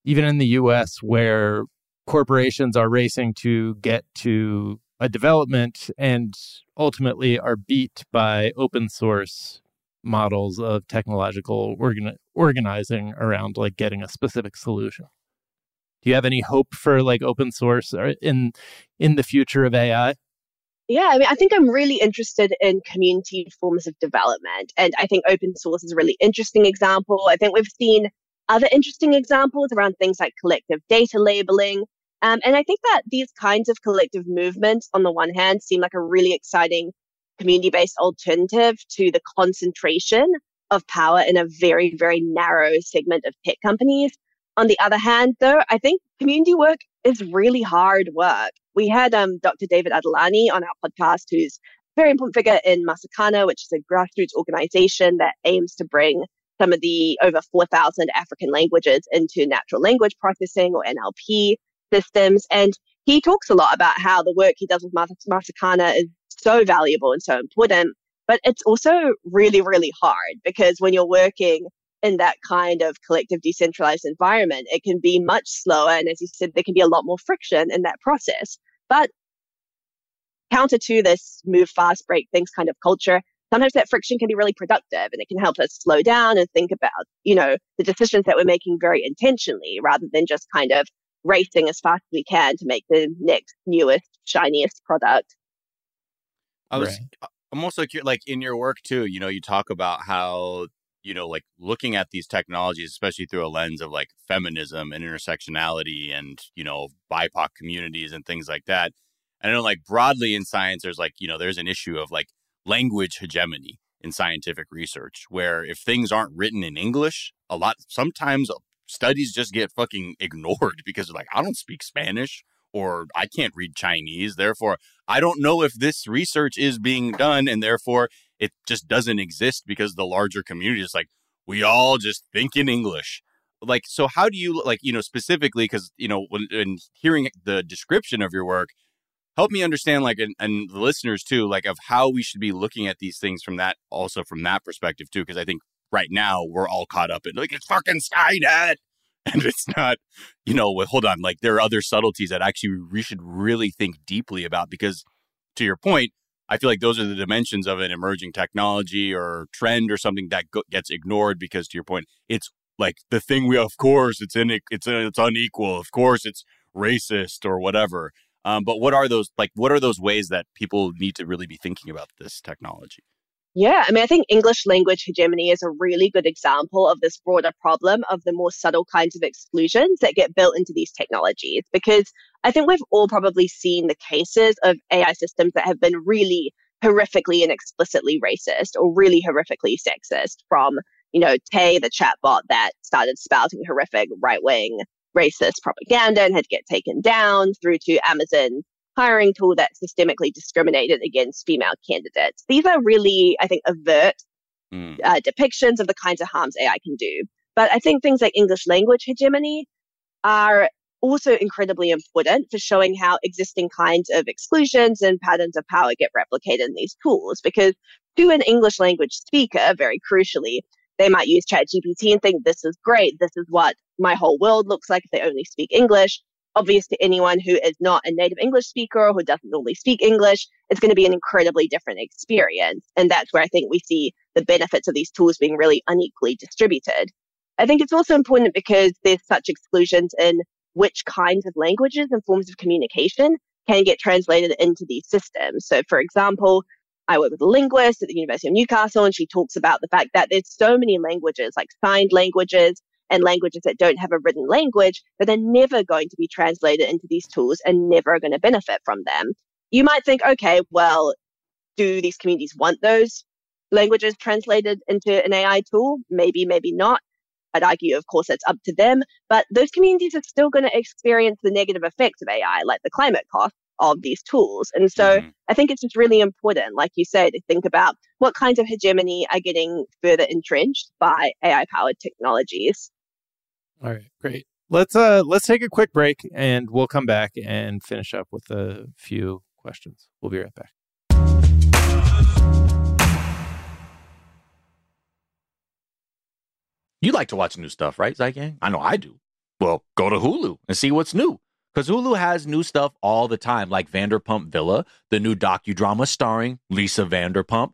even in the U.S. where corporations are racing to get to a development and ultimately are beat by open source models of technological organ- organizing around like getting a specific solution. Do you have any hope for like open source in in the future of AI?
Yeah, I mean, I think I'm really interested in community forms of development. And I think open source is a really interesting example. I think we've seen other interesting examples around things like collective data labeling. Um, and I think that these kinds of collective movements, on the one hand, seem like a really exciting community based alternative to the concentration of power in a very, very narrow segment of tech companies. On the other hand, though, I think community work is really hard work. We had um, Dr. David Adelani on our podcast, who's a very important figure in Masakhane, which is a grassroots organization that aims to bring some of the over 4,000 African languages into natural language processing or NLP systems. And he talks a lot about how the work he does with Mas- Masakhane is so valuable and so important. But it's also really, really hard because when you're working in that kind of collective decentralized environment, it can be much slower. And as you said, there can be a lot more friction in that process. But, counter to this move fast, break things kind of culture, sometimes that friction can be really productive and it can help us slow down and think about, you know, the decisions that we're making very intentionally rather than just kind of racing as fast as we can to make the next newest, shiniest product.
I was right. I'm also curious, like in your work too, you know, you talk about how, you know, like looking at these technologies, especially through a lens of like feminism and intersectionality and, you know, BIPOC communities and things like that. I know like broadly in science, there's like, you know, there's an issue of like language hegemony in scientific research, where if things aren't written in English, a lot sometimes studies just get fucking ignored because like I don't speak Spanish or I can't read Chinese. Therefore, I don't know if this research is being done and therefore it just doesn't exist because the larger community is like we all just think in English. Like so how do you like you know specifically cuz you know when, when hearing the description of your work help me understand like and, and the listeners too like of how we should be looking at these things from that also from that perspective too because i think right now we're all caught up in like it's fucking skynet and it's not you know well, hold on like there are other subtleties that actually we should really think deeply about because to your point i feel like those are the dimensions of an emerging technology or trend or something that go- gets ignored because to your point it's like the thing we of course it's in it's it's unequal of course it's racist or whatever um, but what are those like? What are those ways that people need to really be thinking about this technology?
Yeah, I mean, I think English language hegemony is a really good example of this broader problem of the more subtle kinds of exclusions that get built into these technologies. Because I think we've all probably seen the cases of AI systems that have been really horrifically and explicitly racist or really horrifically sexist from, you know, Tay, the chatbot that started spouting horrific right wing racist propaganda and had to get taken down through to Amazon hiring tool that systemically discriminated against female candidates. These are really, I think, overt mm. uh, depictions of the kinds of harms AI can do. But I think things like English language hegemony are also incredibly important for showing how existing kinds of exclusions and patterns of power get replicated in these tools. Because to an English language speaker, very crucially, they might use ChatGPT and think this is great. This is what my whole world looks like if they only speak English. Obvious to anyone who is not a native English speaker or who doesn't only speak English, it's going to be an incredibly different experience. And that's where I think we see the benefits of these tools being really unequally distributed. I think it's also important because there's such exclusions in which kinds of languages and forms of communication can get translated into these systems. So, for example, I work with a linguist at the University of Newcastle, and she talks about the fact that there's so many languages, like signed languages and languages that don't have a written language, that they're never going to be translated into these tools and never going to benefit from them. You might think, okay, well, do these communities want those languages translated into an AI tool? Maybe, maybe not. I'd argue, of course, it's up to them, but those communities are still going to experience the negative effects of AI, like the climate cost of these tools. And so mm-hmm. I think it's just really important, like you say, to think about what kinds of hegemony are getting further entrenched by AI powered technologies.
All right, great. Let's uh let's take a quick break and we'll come back and finish up with a few questions. We'll be right back.
You like to watch new stuff, right, Zeitgang? I know I do. Well, go to Hulu and see what's new. Because Hulu has new stuff all the time, like Vanderpump Villa, the new docudrama starring Lisa Vanderpump.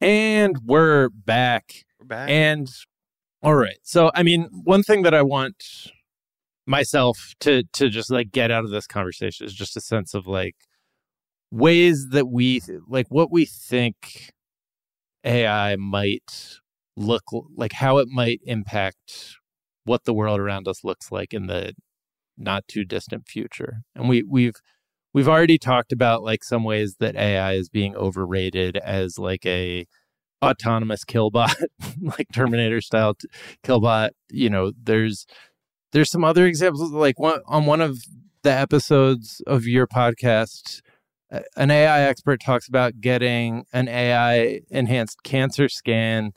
And we're back.
We're back.
And all right. So I mean, one thing that I want myself to to just like get out of this conversation is just a sense of like ways that we like what we think AI might look like how it might impact what the world around us looks like in the not too distant future. And we we've we've already talked about like some ways that AI is being overrated as like a autonomous killbot, like Terminator style t- killbot. You know, there's there's some other examples like one on one of the episodes of your podcast an AI expert talks about getting an AI enhanced cancer scan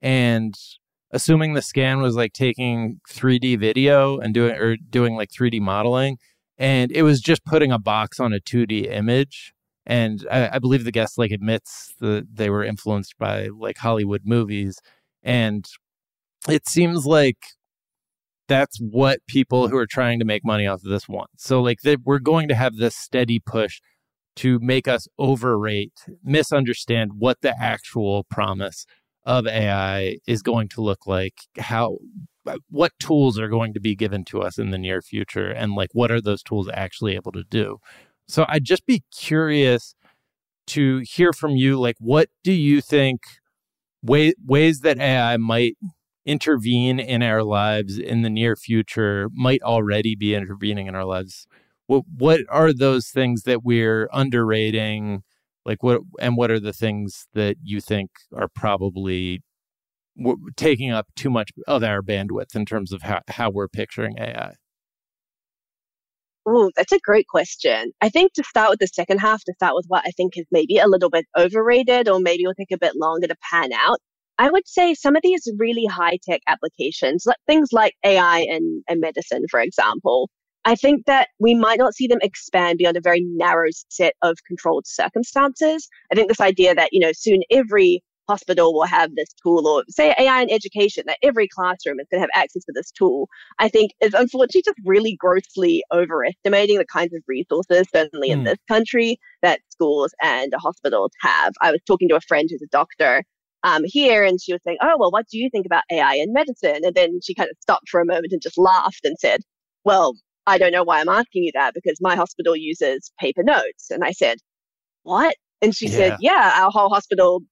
and assuming the scan was like taking 3D video and doing or doing like 3D modeling and it was just putting a box on a 2D image. And I, I believe the guest like admits that they were influenced by like Hollywood movies. And it seems like that's what people who are trying to make money off of this want. So like they, we're going to have this steady push to make us overrate, misunderstand what the actual promise of AI is going to look like, how Uh, what tools are going to be given to us in the near future and like what are those tools actually able to do. So I'd just be curious to hear from you like what do you think way, ways that AI might intervene in our lives in the near future might already be intervening in our lives what what are those things that we're underrating like what and what are the things that you think are probably taking up too much of our bandwidth in terms of how, how we're picturing ai
Oh, that's a great question. I think to start with the second half, to start with what I think is maybe a little bit overrated or maybe will take a bit longer to pan out, I would say some of these really high tech applications, like things like AI and, and medicine, for example, I think that we might not see them expand beyond a very narrow set of controlled circumstances. I think this idea that, you know, soon every hospital will have this tool or say AI in education, that every classroom is going to have access to this tool, I think is unfortunately just really grossly overestimating the kinds of resources, certainly mm. in hmm. this country, that schools and hospitals have. I was talking to a friend who's a doctor um, here and she was saying, Oh, well, what do you think about AI in medicine? And then she kind of stopped for a moment and just laughed and said, Well, I don't know why I'm asking you that because my hospital uses paper notes. And I said, What? And she yeah. said, Yeah, our whole hospital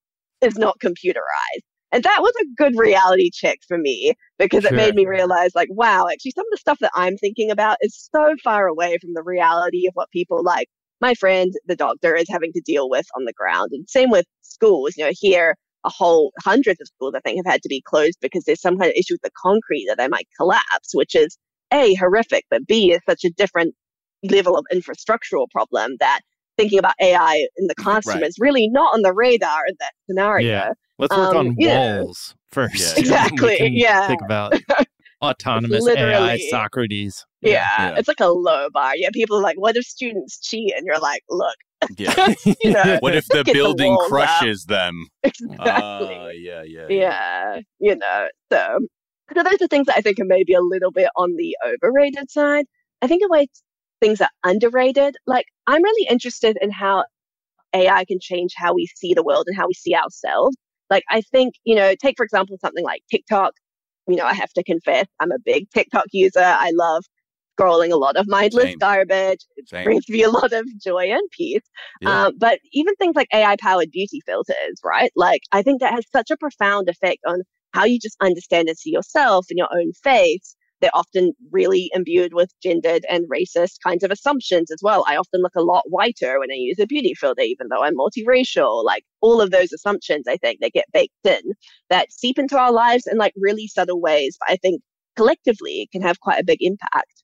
is not computerized. And that was a good reality check for me because sure. it made me realize, like, wow, actually, some of the stuff that I'm thinking about is so far away from the reality of what people like my friend, the doctor, is having to deal with on the ground. And same with schools. You know, here, a whole hundreds of schools, I think, have had to be closed because there's some kind of issue with the concrete that they might collapse, which is a, horrific, but B, is such a different level of infrastructural problem that thinking about AI in the classroom right. is really not on the radar in that scenario.
Yeah. Let's work um, on walls know. first.
Yeah. Exactly. Yeah.
Think about autonomous AI Socrates.
Yeah. Yeah. yeah. It's like a low bar. Yeah. People are like, what if students cheat? And you're like, look.
Yeah. you know, what if the building
the
crushes them?
Exactly.
Uh, yeah, yeah,
yeah. Yeah. You know, so so those are things that I think are maybe a little bit on the overrated side. I think in ways things are underrated. Like I'm really interested in how AI can change how we see the world and how we see ourselves. Like I think, you know, take for example something like TikTok. You know, I have to confess, I'm a big TikTok user. I love scrolling a lot of mindless Same. garbage. It Same. brings me a lot of joy and peace. Yeah. Um, but even things like AI powered beauty filters, right? Like I think that has such a profound effect on how you just understand and see yourself and your own face they're often really imbued with gendered and racist kinds of assumptions as well. I often look a lot whiter when I use a beauty filter, even though I'm multiracial. Like all of those assumptions, I think, they get baked in that seep into our lives in like really subtle ways. But I think collectively it can have quite a big impact.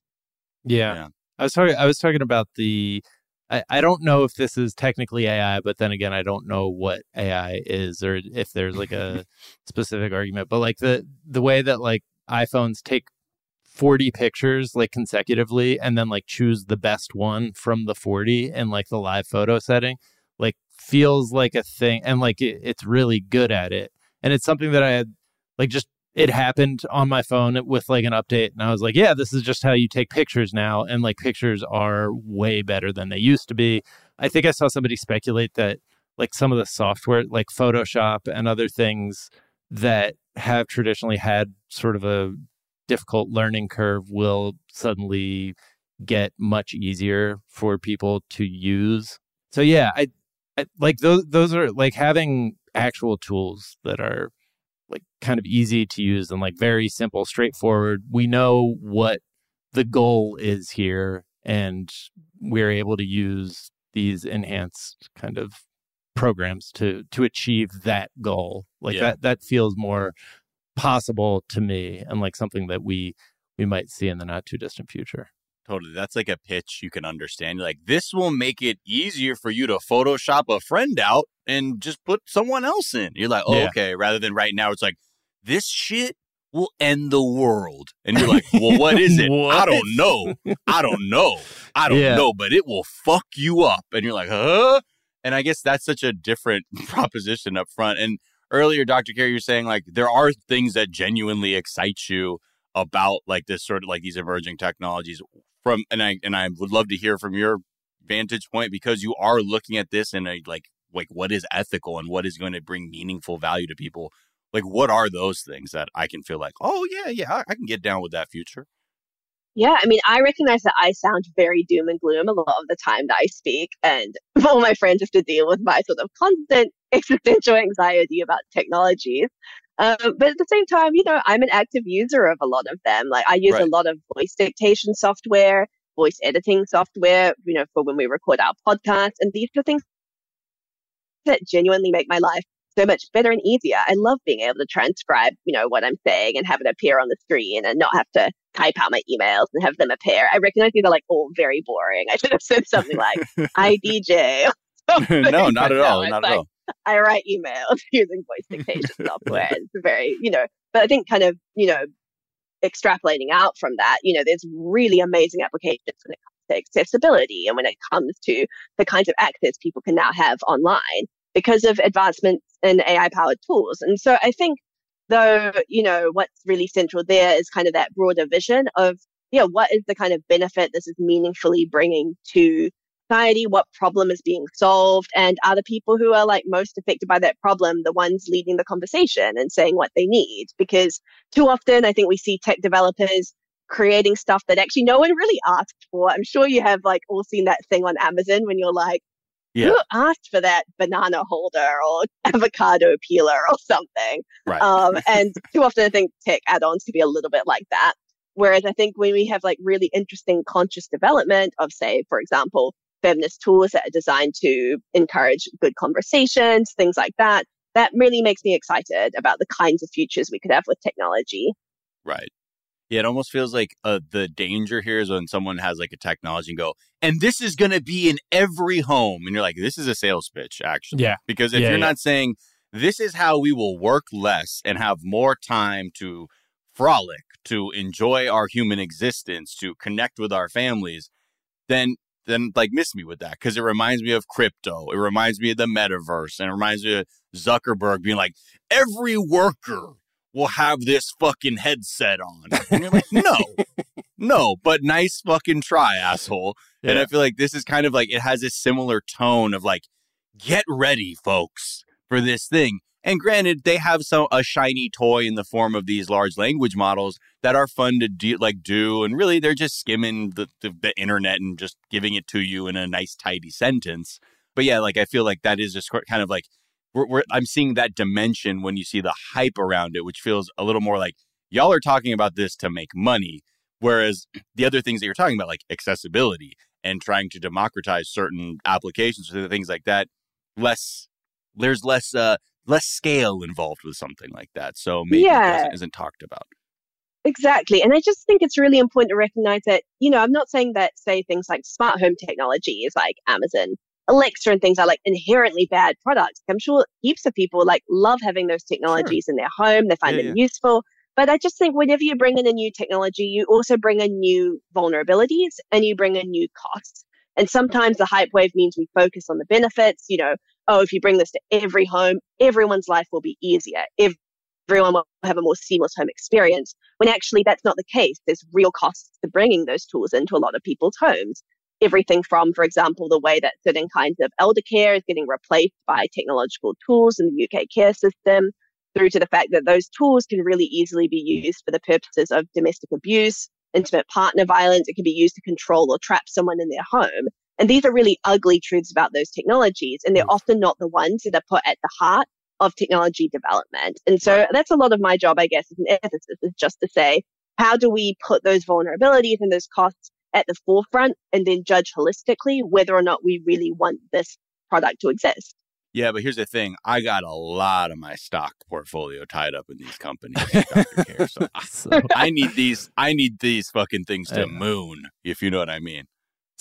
Yeah. yeah. I was talking I was talking about the I, I don't know if this is technically AI, but then again, I don't know what AI is or if there's like a specific argument. But like the the way that like iPhones take 40 pictures like consecutively and then like choose the best one from the 40 in like the live photo setting like feels like a thing and like it, it's really good at it. And it's something that i had like just it happened on my phone with like an update and i was like yeah this is just how you take pictures now and like pictures are way better than they used to be. I think i saw somebody speculate that like some of the software like photoshop and other things that have traditionally had sort of a difficult learning curve will suddenly get much easier for people to use so yeah i, I like those those are like having actual tools that are like kind of easy to use and like very simple, straightforward. We know what the goal is here, and we're able to use these enhanced kind of programs to to achieve that goal. Like yeah. that that feels more possible to me and like something that we we might see in the not too distant future.
Totally. That's like a pitch you can understand. You're like, this will make it easier for you to Photoshop a friend out and just put someone else in. You're like, oh, yeah. okay. Rather than right now, it's like, this shit will end the world. And you're like, well, what is it? I don't know. I don't know. I don't yeah. know, but it will fuck you up. And you're like, huh? And I guess that's such a different proposition up front. And earlier, Dr. Kerry, you're saying like there are things that genuinely excite you about like this sort of like these emerging technologies from and I and I would love to hear from your vantage point because you are looking at this in a like like what is ethical and what is going to bring meaningful value to people like what are those things that i can feel like oh yeah yeah i can get down with that future
yeah i mean i recognize that i sound very doom and gloom a lot of the time that i speak and all my friends have to deal with my sort of constant existential anxiety about technologies um, but at the same time, you know, I'm an active user of a lot of them. Like I use right. a lot of voice dictation software, voice editing software, you know, for when we record our podcasts. And these are things that genuinely make my life so much better and easier. I love being able to transcribe, you know, what I'm saying and have it appear on the screen and not have to type out my emails and have them appear. I recognize these are like all very boring. I should have said something like IDJ.
no, not at all. Not at all.
I write emails using voice dictation software. It's very, you know, but I think kind of, you know, extrapolating out from that, you know, there's really amazing applications when it comes to accessibility and when it comes to the kinds of access people can now have online because of advancements in AI powered tools. And so I think though, you know, what's really central there is kind of that broader vision of, yeah, what is the kind of benefit this is meaningfully bringing to society, what problem is being solved, and are the people who are like most affected by that problem the ones leading the conversation and saying what they need? Because too often I think we see tech developers creating stuff that actually no one really asked for. I'm sure you have like all seen that thing on Amazon when you're like, yeah. who asked for that banana holder or avocado peeler or something?
Right.
Um, and too often I think tech add-ons to be a little bit like that. Whereas I think when we have like really interesting conscious development of, say, for example, feminist tools that are designed to encourage good conversations, things like that. That really makes me excited about the kinds of futures we could have with technology.
Right. Yeah, it almost feels like uh, the danger here is when someone has like a technology and go, and this is going to be in every home. And you're like, this is a sales pitch, actually.
Yeah.
Because if
yeah,
you're
yeah.
not saying, this is how we will work less and have more time to frolic, to enjoy our human existence, to connect with our families, then then like miss me with that because it reminds me of crypto. It reminds me of the metaverse, and it reminds me of Zuckerberg being like, every worker will have this fucking headset on. And you're like, no, no, but nice fucking try, asshole. Yeah. And I feel like this is kind of like it has a similar tone of like, get ready, folks, for this thing. And granted, they have some a shiny toy in the form of these large language models that are fun to do, like do, and really they're just skimming the, the, the internet and just giving it to you in a nice, tidy sentence. But yeah, like I feel like that is just kind of like we're, we're, I'm seeing that dimension when you see the hype around it, which feels a little more like y'all are talking about this to make money. Whereas the other things that you're talking about, like accessibility and trying to democratize certain applications or things like that, less there's less uh less scale involved with something like that. So maybe
Yeah.
it isn't talked about.
Exactly. And I just think it's really important to recognize that, you know, I'm not saying that, say, things like smart home technologies like Amazon, Alexa, and things are like inherently bad products. I'm sure heaps of people like love having those technologies in their home, they find
Yeah,
them useful. But I just think whenever you bring in a new technology, you also bring in new vulnerabilities and you bring in new costs. And sometimes the hype wave means we focus on the benefits, you know, oh, if you bring this to every home, everyone's life will be easier. Everyone will have a more seamless home experience when actually that's not the case. There's real costs to bringing those tools into a lot of people's homes. Everything from, for example, the way that certain kinds of elder care is getting replaced by technological tools in the UK care system, through to the fact that those tools can really easily be used for the purposes of domestic abuse, intimate partner violence. It can be used to control or trap someone in their home. And these are really ugly truths about those technologies. And they're mm. often not the ones that are put at the heart of technology development. And so that's a lot of my job, I guess, as an ethicist, is just to say, how do we put those vulnerabilities and those costs at the forefront and then judge holistically whether or not we really want this product to exist?
Yeah, but here's the thing. I got a lot of my stock portfolio tied up in these companies. Dr. Care, so
So,
I need these I need these fucking things to
Yeah.
moon, if you know what I mean.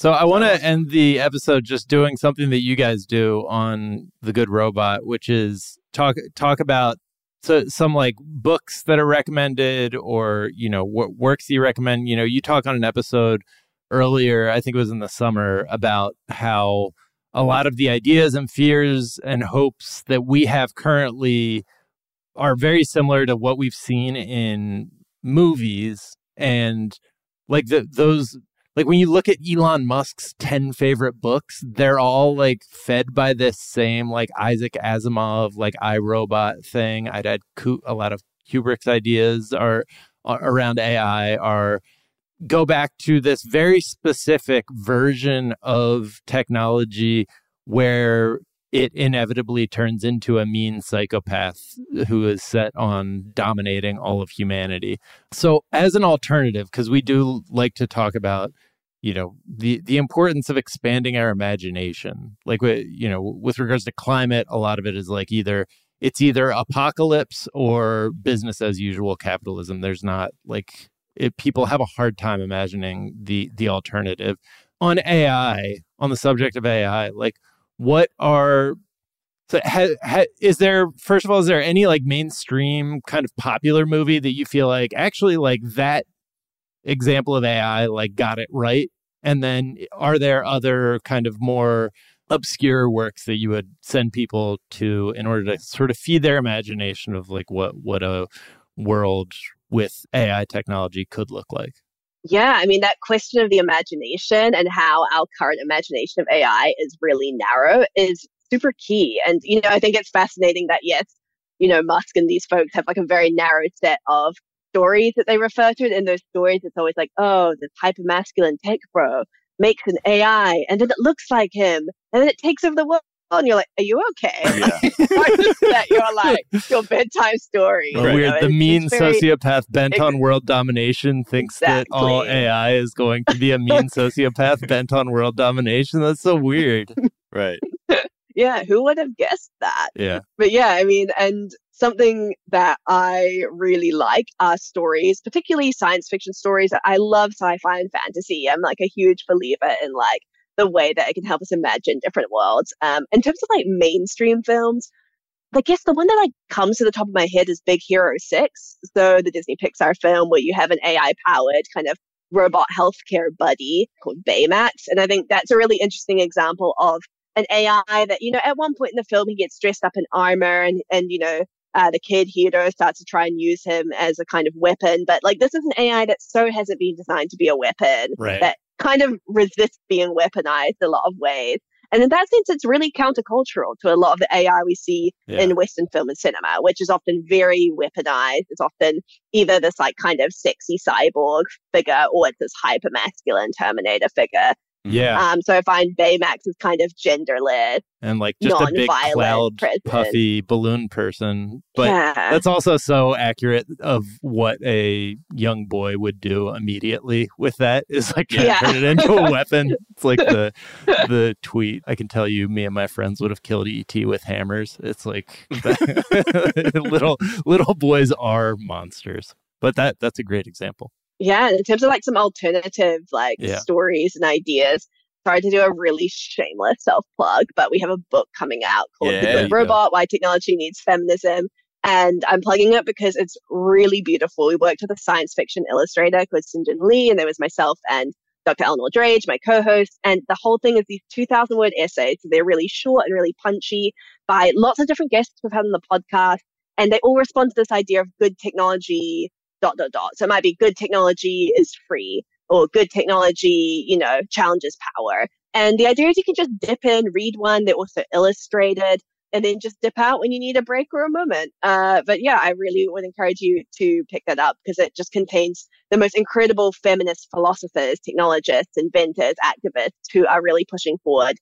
So I want to end the episode just doing something that you guys do on the Good Robot, which is talk talk about so some like books that are recommended or you know what works you recommend. You know, you talk on an episode earlier, I think it was in the summer, about how a lot of the ideas and fears and hopes that we have currently are very similar to what we've seen in movies and like the, those like when you look at Elon Musk's 10 favorite books they're all like fed by this same like Isaac Asimov like iRobot thing I'd Ku- a lot of Kubrick's ideas are, are around AI are go back to this very specific version of technology where it inevitably turns into a mean psychopath who is set on dominating all of humanity. So, as an alternative, because we do like to talk about, you know, the the importance of expanding our imagination. Like, you know, with regards to climate, a lot of it is like either it's either apocalypse or business as usual capitalism. There's not like it, people have a hard time imagining the the alternative on AI. On the subject of AI, like what are so ha, ha, is there first of all is there any like mainstream kind of popular movie that you feel like actually like that example of AI like got it right and then are there other kind of more obscure works that you would send people to in order to sort of feed their imagination of like what what a world with AI technology could look like
Yeah, I mean, that question of the imagination and how our current imagination of AI is really narrow is super key. And, you know, I think it's fascinating that, yes, you know, Musk and these folks have like a very narrow set of stories that they refer to. And in those stories, it's always like, oh, this hyper masculine tech bro makes an AI and then it looks like him and then it takes over the world. And you're like, are you okay?
Yeah.
that you're like your bedtime story.
The
you know,
weird, the
it's-
mean
it's very-
sociopath bent on world domination thinks that all AI is going to be a mean sociopath bent on world domination. That's so weird.
Right.
Yeah, who would have guessed that?
Yeah.
but yeah, I mean, and something that I really like are stories, particularly science fiction stories. I love sci-fi and fantasy. I'm like a huge believer in like the way that it can help us imagine different worlds. Um, in terms of like mainstream films, I guess the one that like comes to the top of my head is Big Hero Six. So the Disney Pixar film where you have an AI powered kind of robot healthcare buddy called Baymax, and I think that's a really interesting example of an AI that you know at one point in the film he gets dressed up in armor and and you know uh, the kid Hiro starts to try and use him as a kind of weapon, but like this is an AI that so hasn't been designed to be a weapon
Right.
that kind of resists being weaponized a lot of ways. And in that sense, it's really countercultural to a lot of the AI we see
Yeah.
in Western film and cinema, which is often very weaponized. It's often either this like kind of sexy cyborg figure or it's this hyper masculine Terminator figure.
Yeah.
Um, so I find Baymax is kind of genderless.
and like just a big
non-violent
cloud puffy balloon person but
Yeah.
that's also so accurate of what a young boy would do immediately with that is like
Yeah.
turn it into a weapon it's like the the tweet i can tell you me and my friends would have killed et with hammers it's like little little boys are monsters but that that's a great example
Yeah, and in terms of like some alternative like
Yeah.
stories and ideas, sorry to do a really shameless self plug, but we have a book coming out called
Yeah,
The Good
you go.
Robot: Why Technology Needs Feminism. And I'm plugging it because it's really beautiful. We worked with a science fiction illustrator called Sinjin Lee, and there was myself and Dr. Eleanor Drage, my co-host. And the whole thing is these 2,000 word essays. They're really short and really punchy by lots of different guests we've had on the podcast. And they all respond to this idea of good technology dot dot dot. So it might be good technology is free or good technology, you know, challenges power. And the idea is you can just dip in, read one. They're also illustrated and then just dip out when you need a break or a moment. Uh, but yeah, I really would encourage you to pick that up because it just contains the most incredible feminist philosophers, technologists, inventors, activists who are really pushing forward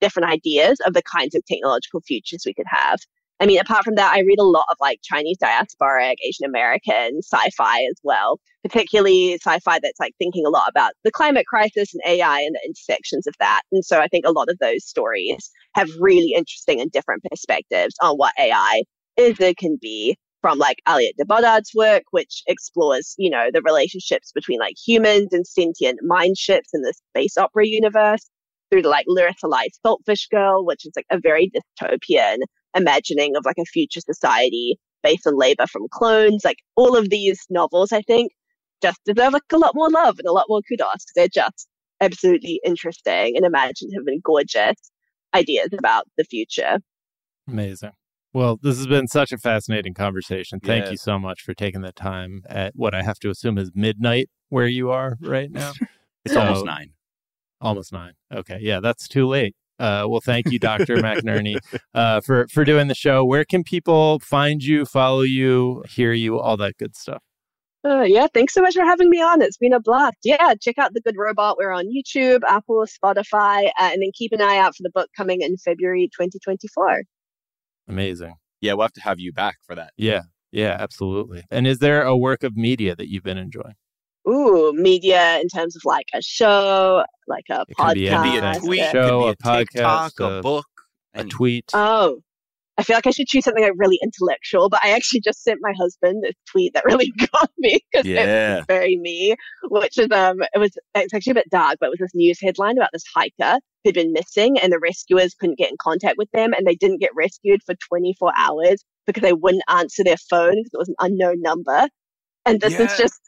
different ideas of the kinds of technological futures we could have. I mean, apart from that, I read a lot of like Chinese diasporic, Asian American sci-fi as well, particularly sci-fi that's like thinking a lot about the climate crisis and AI and the intersections of that. And so I think a lot of those stories have really interesting and different perspectives on what AI is or can be from like Aliette de Bodard's work, which explores, you know, the relationships between like humans and sentient mind ships in the space opera universe through to like Lai's Saltfish Girl, which is like a very dystopian imagining of like a future society based on labor from clones. Like all of these novels, I think, just deserve like a lot more love and a lot more kudos because they're just absolutely interesting and imaginative and gorgeous ideas about the future.
Amazing. Well, this has been such a fascinating conversation. Thank you so much for taking the time at what I have to assume is midnight where you are right now.
It's almost nine.
Almost nine. Okay. Yeah, that's too late. Uh, well, thank you, Dr. McInerney, uh, for, for doing the show. Where can people find you, follow you, hear you, all that good stuff?
Uh, yeah, thanks so much for having me on. It's been a blast. Yeah, check out The Good Robot. We're on YouTube, Apple, Spotify, uh, and then keep an eye out for the book coming in February 2024.
Amazing.
Yeah, we'll have to have you back for that.
Yeah. Yeah, absolutely. And is there a work of media that you've been enjoying?
Ooh, media in terms of like a show, like a
It
podcast.
Could be a tweet,
uh,
Show,
could be a
a
TikTok,
podcast,
a
a-
book,
A
any-
tweet?
Oh, I feel like I should choose something like really intellectual, but I actually just sent my husband a tweet that really got me because it
Yeah.
was very me, which is um, it was it's actually a bit dark, but it was this news headline about this hiker who'd been missing, and the rescuers couldn't get in contact with them, and they didn't get rescued for 24 hours because they wouldn't answer their phone because it was an unknown number, and this is just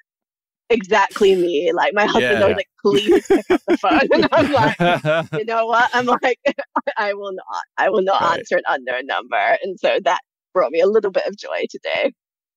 exactly me. Like my husband
Yeah.
was like, "Please pick up the phone," and I'm like you know what? I'm like, I will not, I will not
Right.
answer an unknown number. And so that brought me a little bit of joy today.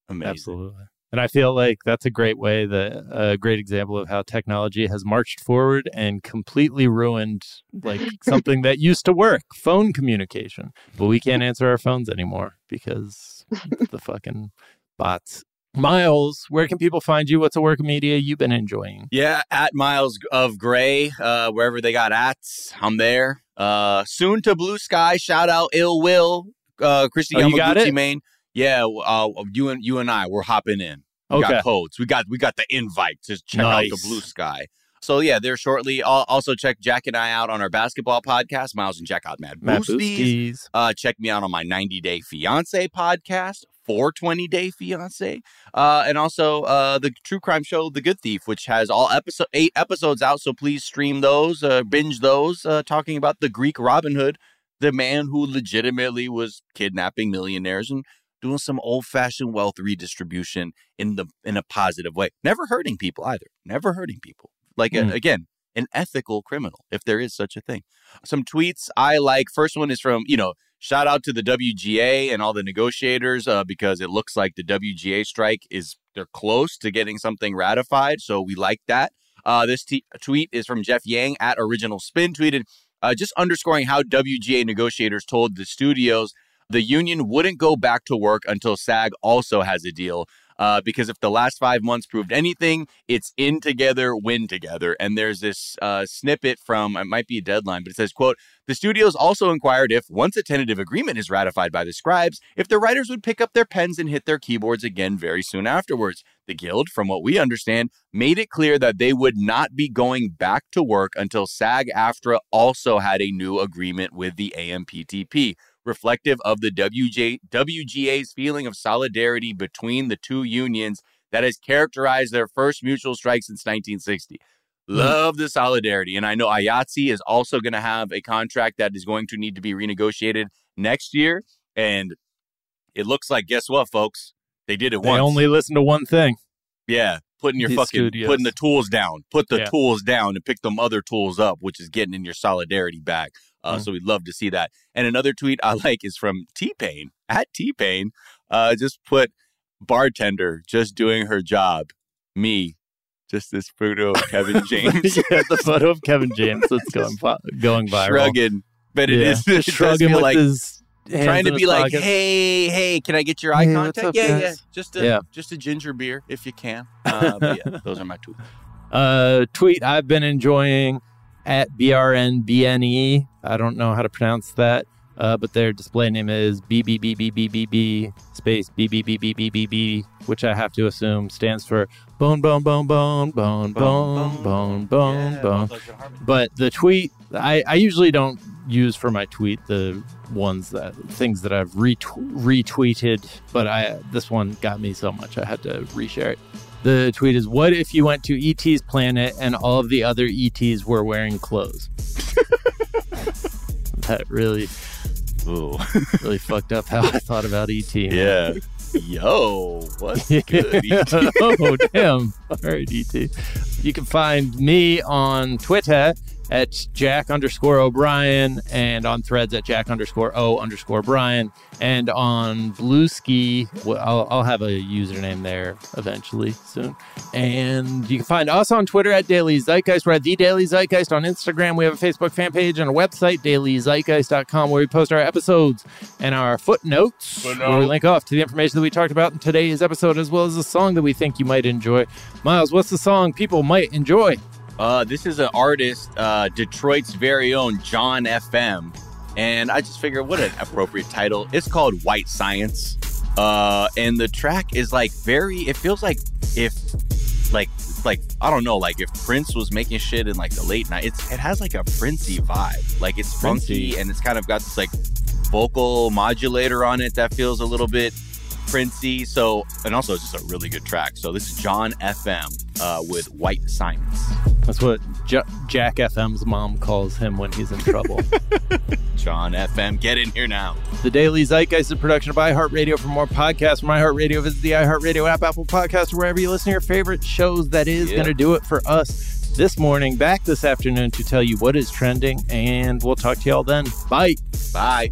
Amazing.
Absolutely. And I feel like that's a great way, that a great example of how technology has marched forward and completely ruined like something that used to work, phone communication. But we can't answer our phones anymore because the fucking bots. Miles, where can people find you? What's a work of media you've been enjoying?
Yeah, at Miles of Gray, uh, wherever they got at, I'm there. Uh, soon to Bluesky. Shout out Ill Will, uh, Christy
Oh,
Yamaguchi,
it?
Maine. Yeah, uh, you and you and I, we're hopping in. We
Okay.
got codes. We got we got the invite to check out the Bluesky. So yeah, there shortly. Al- Also check Jack and I out on our basketball podcast. Miles and Jack out Mad. Boosties. Uh, check me out on my 90 Day Fiance podcast, 420 Day Fiance, uh, and also uh, the true crime show, The Good Thief, which has all episode eight episodes out. So please stream those, uh, binge those, uh, talking about the Greek Robin Hood, the man who legitimately was kidnapping millionaires and doing some old fashioned wealth redistribution in the in a positive way, never hurting people either, never hurting people. Like
Mm.
again, an ethical criminal, if there is such a thing. Some tweets I like. First one is from you know shout out to the WGA and all the negotiators uh, because it looks like the WGA strike is they're close to getting something ratified. So we like that. Uh, this t- tweet is from Jeff Yang at Original Spin tweeted, uh, just underscoring how WGA negotiators told the studios the union wouldn't go back to work until SAG also has a deal. Uh, because if the last five months proved anything, it's in together, win together. And there's this uh, snippet from it might be a deadline, but it says, "quote The studios also inquired if once a tentative agreement is ratified by the scribes, if the writers would pick up their pens and hit their keyboards again very soon afterwards." The Guild, from what we understand, made it clear that they would not be going back to work until SAG AFTRA also had a new agreement with the AMPTP, reflective of the WJ, WGA's feeling of solidarity between the two unions that has characterized their first mutual strike since 1960. Hmm. Love the solidarity. And I know IATSE is also going to have a contract that is going to need to be renegotiated next year. And it looks like, guess what, folks? They did it once.
They
once.
only listen to one thing.
Yeah, putting your
These
fucking
studios.
putting the tools down. Put the
Yeah.
tools down and pick them other tools up, which is getting in your solidarity bag. Uh,
Mm.
So we'd love to see that. And another tweet I like is from T Pain at T Pain. Uh, just put bartender just doing her job. Me, just this photo of Kevin James
yeah, the photo of Kevin James that's going going viral.
shrugging. But it
yeah,
is it
shrugging with
like
his
trying to be like, hey, hey, can I get your eye
Hey,
contact?
up,
yeah,
guys?
yeah, just a
Yeah.
just a ginger beer if you can. Uh, but yeah, those are my two.
uh, tweet I've been enjoying at BRNBNE. E. I don't know how to pronounce that, uh, but their display name is BBBBBBB space BBBBBBB, which I have to assume stands for bone, bone, bone, bone, bone, bone, bone, bone, bone. But the tweet I, I usually don't use for my tweet the ones that things that I've retw- retweeted, but I this one got me so much I had to reshare it. The tweet is What if you went to ET's planet and all of the other ETs were wearing clothes? that really,
Ooh.
really fucked up how I thought about ET. man.
Yeah. Yo, what's good?
Oh, damn. All right, ET. You can find me on Twitter at Jack underscore O'Brien and on threads at Jack underscore O underscore Brian and on Bluesky. I'll, I'll have a username there eventually soon. And you can find us on Twitter at Daily Zeitgeist. We're at The Daily Zeitgeist on Instagram. We have a Facebook fan page and a website, dailyzeitgeist.com, where we post our episodes and our footnotes, where we link off to the information that we talked about in today's episode, as well as a song that we think you might enjoy. Miles, what's the song people might enjoy?
Uh, this is an artist, uh, Detroit's very own John FM, and I just figured what an appropriate title. It's called White Science, uh, and the track is like very. It feels like if, like, like I don't know, like if Prince was making shit in like the late night. It's it has like a Princey vibe. Like it's funky
Princey.
and it's kind of got this like vocal modulator on it that feels a little bit Princey. So, and also it's just a really good track. So this is John FM uh, with White Science.
That's what J- Jack FM's mom calls him when he's in trouble.
John FM, get in here now.
the Daily Zeitgeist is a production of iHeartRadio. For more podcasts from iHeartRadio, visit the iHeartRadio app, Apple Podcast, or wherever you listen to your favorite shows. That is
Yeah.
going to do it for us this morning, back this afternoon to tell you what is trending, and we'll talk to y'all then. Bye.
Bye.